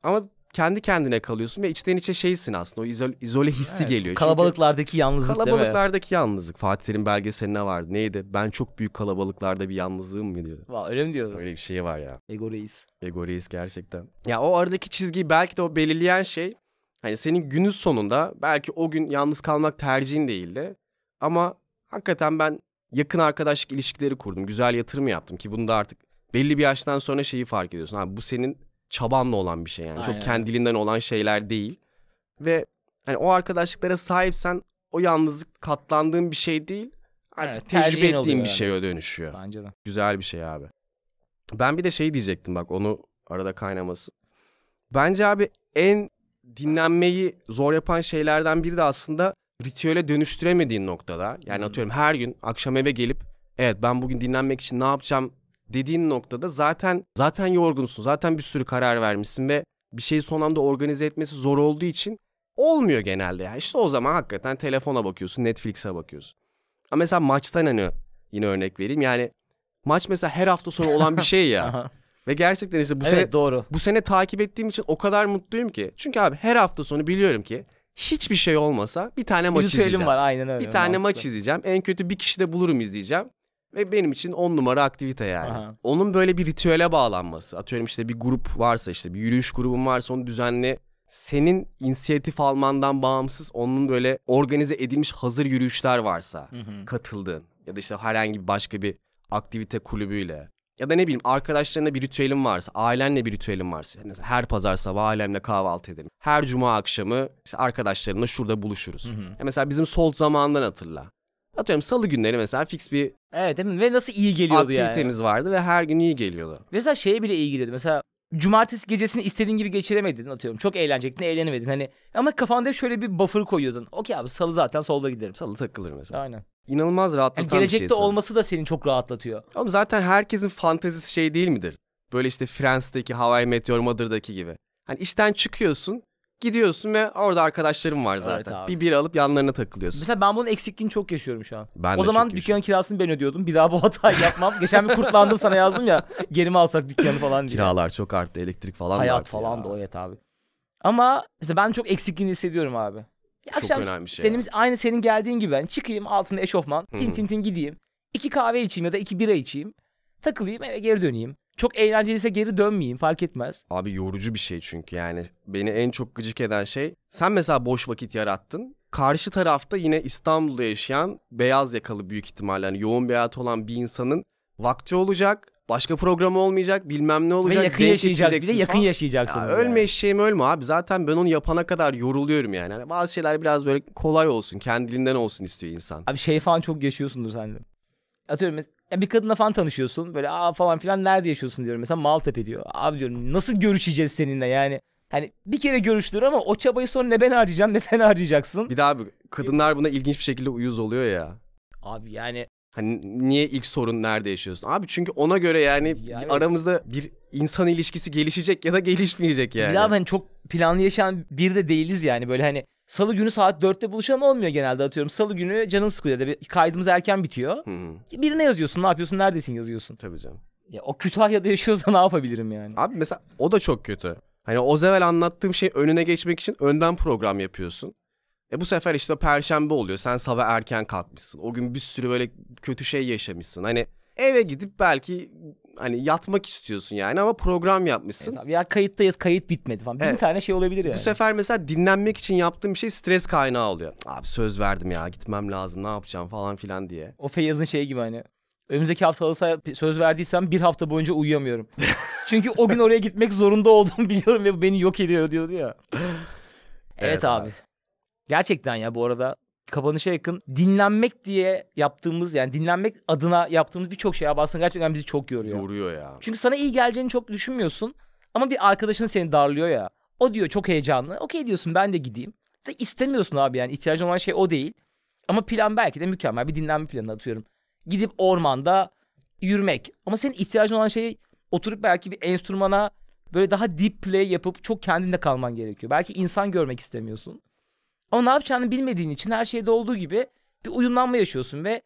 Speaker 3: Ama kendi kendine kalıyorsun ve içten içe şeysin aslında. O izole, izole hissi
Speaker 2: Evet,
Speaker 3: geliyor. Çünkü-
Speaker 2: Kalabalıklardaki yalnızlık değil mi?
Speaker 3: Kalabalıklardaki yalnızlık. Fatih Terim belgeselinde vardı. Neydi? Ben çok büyük kalabalıklarda bir yalnızlığım mı diyor.
Speaker 2: Vay, öyle mi diyordu?
Speaker 3: Öyle bir şey var ya.
Speaker 2: Ego reis.
Speaker 3: Ego reis gerçekten. Ya o aradaki çizgiyi belki de o belirleyen şey hani senin günün sonunda belki o gün yalnız kalmak tercihin değildi. Ama hakikaten ben yakın arkadaşlık ilişkileri kurdum. Güzel yatırım yaptım ki bunu da artık belli bir yaştan sonra şeyi fark ediyorsun. Abi bu senin çabanla olan bir şey yani.
Speaker 2: Aynen.
Speaker 3: Çok kendiliğinden olan şeyler değil. Ve hani o arkadaşlıklara sahipsen o yalnızlık katlandığın bir şey değil. Artık
Speaker 2: Evet,
Speaker 3: tecrübe ettiğin bir
Speaker 2: yani.
Speaker 3: şeye dönüşüyor.
Speaker 2: Bence de.
Speaker 3: Güzel bir şey abi. Ben bir de şey diyecektim bak onu arada kaynaması. Bence abi en dinlenmeyi zor yapan şeylerden biri de aslında ritüele dönüştüremediğin noktada. Yani
Speaker 2: Hmm.
Speaker 3: atıyorum her gün akşam eve gelip evet ben bugün dinlenmek için ne yapacağım dediğin noktada zaten zaten yorgunsun. Zaten bir sürü karar vermişsin ve bir şeyi son anda organize etmesi zor olduğu için olmuyor genelde. Yani işte o zaman hakikaten telefona bakıyorsun, Netflix'e bakıyorsun. Ama mesela maçtan hani yine örnek vereyim. Yani maç mesela her hafta sonu olan bir şey ya. Ve gerçekten işte bu
Speaker 2: evet
Speaker 3: sene
Speaker 2: doğru.
Speaker 3: bu sene takip ettiğim için o kadar mutluyum ki. Çünkü abi her hafta sonu biliyorum ki hiçbir şey olmasa bir tane
Speaker 2: Bir
Speaker 3: maç
Speaker 2: ritüelim
Speaker 3: izleyeceğim.
Speaker 2: var aynen öyle.
Speaker 3: Bir tane maç
Speaker 2: mantıklı.
Speaker 3: izleyeceğim. En kötü bir kişi de bulurum izleyeceğim. Ve benim için on numara aktivite yani.
Speaker 2: Aha.
Speaker 3: Onun böyle bir ritüele bağlanması. Atıyorum işte bir grup varsa işte bir yürüyüş grubun varsa onu düzenli senin inisiyatif almandan bağımsız onun böyle organize edilmiş hazır yürüyüşler varsa
Speaker 2: Hı hı.
Speaker 3: katıldığın ya da işte herhangi bir başka bir aktivite kulübüyle ya da ne bileyim arkadaşlarına bir ritüelin varsa, ailenle bir ritüelin varsa. Mesela her pazar sabah ailemle kahvaltı edelim. Her cuma akşamı işte arkadaşlarımla şurada buluşuruz.
Speaker 2: Hı hı.
Speaker 3: Ya mesela bizim Solt zamandan hatırla. Atıyorum salı günleri mesela fix bir
Speaker 2: Evet değil mi? Ve nasıl iyi geliyordu yani.
Speaker 3: aktivitemiz vardı ve her gün iyi geliyordu.
Speaker 2: Mesela şeye bile iyi geliyordu. Mesela cumartesi gecesini istediğin gibi geçiremedin atıyorum. Çok eğlenecektin, eğlenemedin. Hani ama kafanda hep şöyle bir buffer koyuyordun. Okey abi salı zaten solda giderim.
Speaker 3: Salı takılır mesela.
Speaker 2: Aynen.
Speaker 3: İnanılmaz rahatlatan
Speaker 2: Yani
Speaker 3: bir şey.
Speaker 2: gelecekte
Speaker 3: sanırım.
Speaker 2: olması da seni çok rahatlatıyor.
Speaker 3: Ama zaten herkesin fantezisi şey değil midir? Böyle işte Friends'teki Hawaii Meteor Mother'daki gibi. Hani işten çıkıyorsun, gidiyorsun ve orada arkadaşlarım var zaten.
Speaker 2: abi.
Speaker 3: bir bir alıp yanlarına takılıyorsun.
Speaker 2: Mesela ben bunun eksikliğini çok yaşıyorum şu an.
Speaker 3: Ben de
Speaker 2: o zaman
Speaker 3: çok
Speaker 2: dükkanın
Speaker 3: yaşıyorum.
Speaker 2: kirasını ben ödüyordum. Bir daha bu hatayı yapmam. Geçen bir kurtlandım sana yazdım ya. Geri mi alsak dükkanı falan diye.
Speaker 3: Kiralar çok arttı, elektrik falan da
Speaker 2: Hayat
Speaker 3: arttı
Speaker 2: falan
Speaker 3: ya.
Speaker 2: da o evet abi. Ama mesela ben çok eksikliğini hissediyorum abi. Ya
Speaker 3: Çok
Speaker 2: akşam
Speaker 3: önemli bir şey.
Speaker 2: Senin, aynı senin geldiğin gibi ben çıkayım altımda eşofman tin tin tin gideyim. İki kahve içeyim ya da iki bira içeyim. Takılayım eve geri döneyim. Çok eğlenceliyse geri dönmeyeyim fark etmez.
Speaker 3: Abi yorucu bir şey çünkü yani. Beni en çok gıcık eden şey sen mesela boş vakit yarattın. Karşı tarafta yine İstanbul'da yaşayan beyaz yakalı büyük ihtimalle hani yoğun bir hayatı olan bir insanın vakti olacak. Başka programı olmayacak bilmem ne olacak.
Speaker 2: Ve yakın
Speaker 3: denk
Speaker 2: yaşayacağız bir de yakın
Speaker 3: falan.
Speaker 2: yaşayacaksınız.
Speaker 3: Ya ölme
Speaker 2: yani.
Speaker 3: eşeğim ölme abi. Zaten ben onu yapana kadar yoruluyorum yani. Hani bazı şeyler biraz böyle kolay olsun, kendiliğinden olsun istiyor insan.
Speaker 2: Abi şey falan çok yaşıyorsundur sen de. Atıyorum ya bir kadınla falan tanışıyorsun. Böyle aa falan filan nerede yaşıyorsun diyorum. Mesela Maltepe diyor. Abi diyorum nasıl görüşeceğiz seninle yani. Hani bir kere görüştür ama o çabayı sonra ne ben harcayacağım ne sen harcayacaksın.
Speaker 3: Bir daha abi kadınlar buna ilginç bir şekilde uyuz oluyor ya.
Speaker 2: Abi yani
Speaker 3: Hani niye ilk sorun nerede yaşıyorsun? Abi çünkü ona göre yani
Speaker 2: Ya evet.
Speaker 3: aramızda bir insan ilişkisi gelişecek ya da gelişmeyecek yani.
Speaker 2: bir daha hani çok planlı yaşayan bir de değiliz yani. Böyle hani salı günü saat 4'te buluşalım olmuyor genelde atıyorum. Salı günü canın sıkılıyor bir kaydımız erken bitiyor.
Speaker 3: Hı hı,
Speaker 2: Birine yazıyorsun ne yapıyorsun neredesin yazıyorsun.
Speaker 3: tabii canım.
Speaker 2: Ya o Kütahya'da yaşıyorsa ne yapabilirim yani.
Speaker 3: Abi mesela o da çok kötü. Hani o evvel anlattığım şey önüne geçmek için önden program yapıyorsun. E bu sefer işte perşembe oluyor. Sen sabah erken kalkmışsın. O gün bir sürü böyle kötü şey yaşamışsın. Hani eve gidip belki hani yatmak istiyorsun yani ama program yapmışsın.
Speaker 2: Evet abi, ya kayıttayız kayıt bitmedi falan. Bin
Speaker 3: Evet.
Speaker 2: tane şey olabilir yani.
Speaker 3: Bu sefer mesela dinlenmek için yaptığım bir şey stres kaynağı oluyor. Abi söz verdim ya gitmem lazım ne yapacağım falan filan diye.
Speaker 2: O Feyyaz'ın şeyi gibi hani. Önümüzdeki hafta sahaya söz verdiysem bir hafta boyunca uyuyamıyorum. Çünkü o gün oraya gitmek zorunda olduğumu biliyorum ve beni yok ediyor diyordu ya. evet,
Speaker 3: Evet
Speaker 2: abi.
Speaker 3: abi.
Speaker 2: Gerçekten ya bu arada kapanışa yakın dinlenmek diye yaptığımız yani dinlenmek adına yaptığımız birçok şey abi aslında gerçekten bizi çok yoruyor.
Speaker 3: Yoruyor ya.
Speaker 2: Çünkü sana iyi geleceğini çok düşünmüyorsun ama bir arkadaşın seni darlıyor ya. O diyor çok heyecanlı. Okey diyorsun ben de gideyim. Da istemiyorsun abi yani ihtiyacın olan şey o değil. Ama plan belki de mükemmel bir dinlenme planı atıyorum. Gidip ormanda yürümek. Ama senin ihtiyacın olan şey oturup belki bir enstrümana böyle daha deep play yapıp çok kendinde kalman gerekiyor. Belki insan görmek istemiyorsun. Ama ne yapacağını bilmediğin için her şeyde olduğu gibi bir uyumlanma yaşıyorsun ve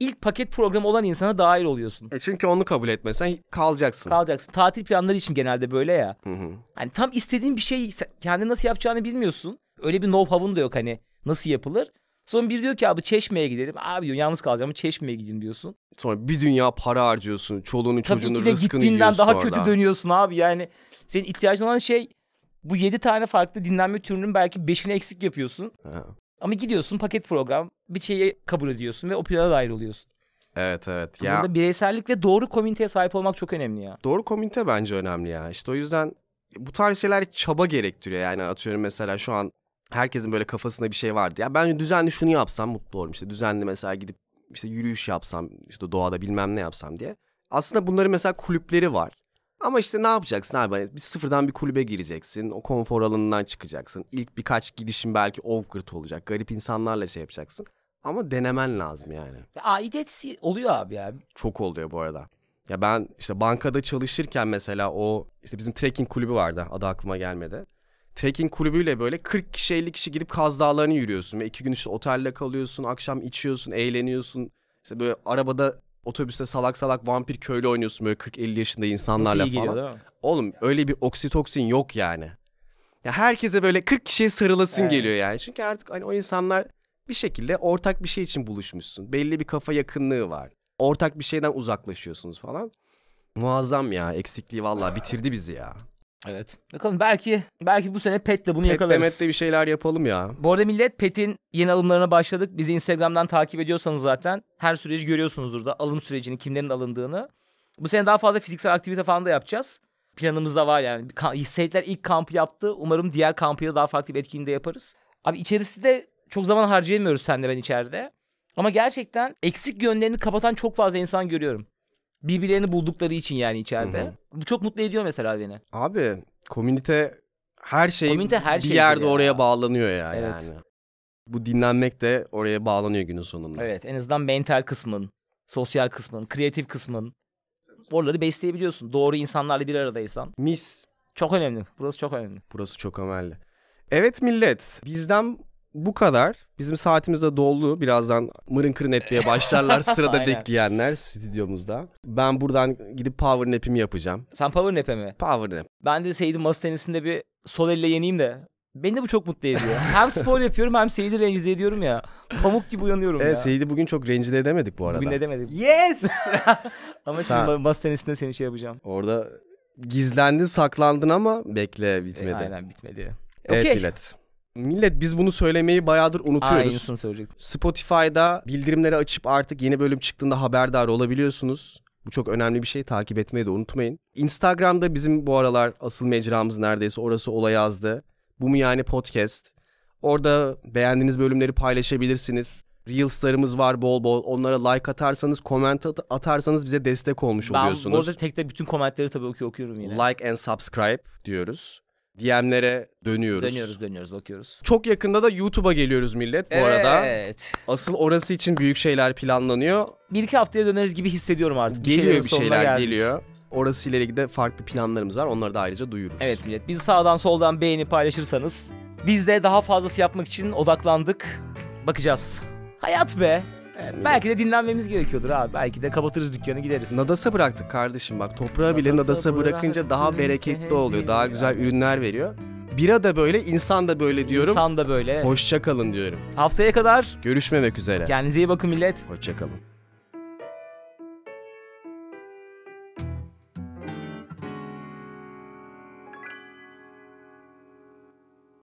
Speaker 2: ilk paket programı olan insana dahil oluyorsun.
Speaker 3: E çünkü onu kabul etmesen kalacaksın.
Speaker 2: Kalacaksın. Tatil planları için genelde böyle ya.
Speaker 3: Hı hı.
Speaker 2: Hani tam istediğin bir şey kendi nasıl yapacağını bilmiyorsun. Öyle bir know-how'un da yok hani nasıl yapılır. Sonra biri diyor ki abi Çeşme'ye gidelim. Abi diyor yalnız kalacağım Çeşme'ye gideyim diyorsun.
Speaker 3: Sonra bir dünya para harcıyorsun. Çoluğunu
Speaker 2: Tabii
Speaker 3: çocuğunu
Speaker 2: ki de
Speaker 3: rızkını
Speaker 2: gittiğinden daha
Speaker 3: orada.
Speaker 2: kötü dönüyorsun abi. Yani senin ihtiyacın olan şey bu 7 tane farklı dinlenme türünün belki 5'ini eksik yapıyorsun.
Speaker 3: Ha.
Speaker 2: Ama gidiyorsun paket program bir şeyi kabul ediyorsun ve o plana dahil oluyorsun.
Speaker 3: Evet evet. Ya
Speaker 2: Burada bireysellik ve doğru komüniteye sahip olmak çok önemli ya.
Speaker 3: doğru komünite bence önemli ya. İşte o yüzden bu tarz şeyler çaba gerektiriyor. Yani atıyorum mesela şu an herkesin böyle kafasında bir şey vardı. Ya ben düzenli şunu yapsam mutlu olurum. İşte düzenli mesela gidip işte yürüyüş yapsam, işte doğada bilmem ne yapsam diye. Aslında bunların mesela kulüpleri var. Ama işte ne yapacaksın abi? Bir sıfırdan bir kulübe gireceksin. O konfor alanından çıkacaksın. İlk birkaç gidişin belki awkward olacak. Garip insanlarla şey yapacaksın. Ama denemen lazım yani.
Speaker 2: Hissi oluyor abi ya.
Speaker 3: Çok oluyor bu arada. Ya ben işte bankada çalışırken mesela o işte bizim trekking kulübü vardı. Adı aklıma gelmedi. Trekking kulübüyle böyle 40 kişi 50 kişi gidip Kaz Dağları'nı yürüyorsun. Ve iki gün işte otelde kalıyorsun. Akşam içiyorsun, eğleniyorsun. İşte böyle arabada otobüste salak salak vampir köylü oynuyorsun böyle 40-50 yaşında
Speaker 2: Nasıl
Speaker 3: insanlarla
Speaker 2: geliyor
Speaker 3: falan.
Speaker 2: değil mi?
Speaker 3: Oğlum öyle bir oksitoksin yok yani. Ya herkese böyle 40 kişiye sarılasın
Speaker 2: Evet.
Speaker 3: geliyor yani. Çünkü artık hani o insanlar bir şekilde ortak bir şey için buluşmuşsun. Belli bir kafa yakınlığı var. Ortak bir şeyden uzaklaşıyorsunuz falan. Muazzam ya. Eksikliği vallahi bitirdi bizi ya.
Speaker 2: Evet. Bakalım belki belki bu sene Pet'le bunu
Speaker 3: Pet
Speaker 2: yakalarız.
Speaker 3: Demet'le bir şeyler yapalım ya.
Speaker 2: Bu arada millet Pet'in yeni alımlarına başladık. Bizi Instagram'dan takip ediyorsanız zaten her süreci görüyorsunuzdur da alım sürecini, kimlerin alındığını. Bu sene daha fazla fiziksel aktivite falan da yapacağız. Planımızda var yani. Seyitler ilk kampı yaptı. Umarım diğer kampı da daha farklı bir etkinliğinde yaparız. Abi içerisinde de çok zaman harcayamıyoruz sen de ben içeride. Ama gerçekten eksik yönlerini kapatan çok fazla insan görüyorum. Birbirlerini buldukları için yani içeride. Bu çok mutlu ediyor mesela beni.
Speaker 3: Abi komünite her şey
Speaker 2: Komünite her
Speaker 3: bir yerde
Speaker 2: ya.
Speaker 3: oraya bağlanıyor ya
Speaker 2: Evet.
Speaker 3: yani. Bu dinlenmek de oraya bağlanıyor günün sonunda.
Speaker 2: Evet en azından mental kısmın, sosyal kısmın, kreatif kısmın. Oraları besleyebiliyorsun. Doğru insanlarla bir aradaysan.
Speaker 3: Mis.
Speaker 2: Çok önemli. Burası çok önemli.
Speaker 3: Burası çok önemli. Evet millet bizden bu kadar. Bizim saatimiz de doldu. Birazdan mırın kırın etmeye başlarlar sırada bekleyenler stüdyomuzda. Ben buradan gidip power nap'imi yapacağım.
Speaker 2: Sen power nap'e mi?
Speaker 3: Power nap.
Speaker 2: Ben de Seyit'in masa tenisinde bir sol elle yeneyim de. Beni de bu çok mutlu ediyor. hem spor yapıyorum hem Seyit'i rencide ediyorum ya. Pamuk gibi uyanıyorum ya.
Speaker 3: Evet Seyit'i bugün çok rencide edemedik bu arada.
Speaker 2: Bugün ne demedim.
Speaker 3: Yes!
Speaker 2: Ama
Speaker 3: Sen-
Speaker 2: şimdi masa tenisinde seni şey yapacağım.
Speaker 3: Orada gizlendin saklandın ama bekle bitmedi.
Speaker 2: E, aynen bitmedi.
Speaker 3: Evet
Speaker 2: Okey.
Speaker 3: Millet. Biz bunu söylemeyi bayağıdır unutuyoruz.
Speaker 2: Aynısını söyleyecektim.
Speaker 3: Spotify'da bildirimleri açıp artık yeni bölüm çıktığında haberdar olabiliyorsunuz. Bu çok önemli bir şey. Takip etmeyi de unutmayın. Instagram'da bizim bu aralar asıl mecramız neredeyse orası ola yazdı. Bu mu yani podcast? Orada beğendiğiniz bölümleri paylaşabilirsiniz. Reels'larımız var bol bol. Onlara like atarsanız, comment at- atarsanız bize destek olmuş
Speaker 2: Ben
Speaker 3: oluyorsunuz.
Speaker 2: bu arada tekte bütün komentleri tabii oku- okuyorum yine.
Speaker 3: Like and subscribe diyoruz. DM'lere dönüyoruz.
Speaker 2: Dönüyoruz dönüyoruz bakıyoruz.
Speaker 3: Çok yakında da YouTube'a geliyoruz millet bu arada.
Speaker 2: Evet.
Speaker 3: Asıl orası için büyük şeyler planlanıyor.
Speaker 2: Bir iki haftaya döneriz gibi hissediyorum artık.
Speaker 3: Geliyor bir
Speaker 2: sonuna
Speaker 3: şeyler
Speaker 2: geldik.
Speaker 3: geliyor. Orası ile ilgili de farklı planlarımız var. Onları da ayrıca duyururuz.
Speaker 2: Evet millet bizi sağdan soldan beğeni paylaşırsanız biz de daha fazlası yapmak için odaklandık. Bakacağız. Hayat be.
Speaker 3: Evet,
Speaker 2: Belki de dinlenmemiz gerekiyordur abi. Belki de kapatırız dükkanı gideriz.
Speaker 3: Nadasa bıraktık kardeşim bak. Toprağa bile
Speaker 2: Nadasa
Speaker 3: nadasa bırakınca daha bereketli oluyor. Daha güzel ürünler veriyor. Bira da böyle, insan da böyle diyorum.
Speaker 2: İnsan da böyle.
Speaker 3: Hoşça kalın diyorum.
Speaker 2: Haftaya kadar
Speaker 3: Görüşmemek üzere.
Speaker 2: kendinize iyi bakın millet.
Speaker 3: Hoşça kalın.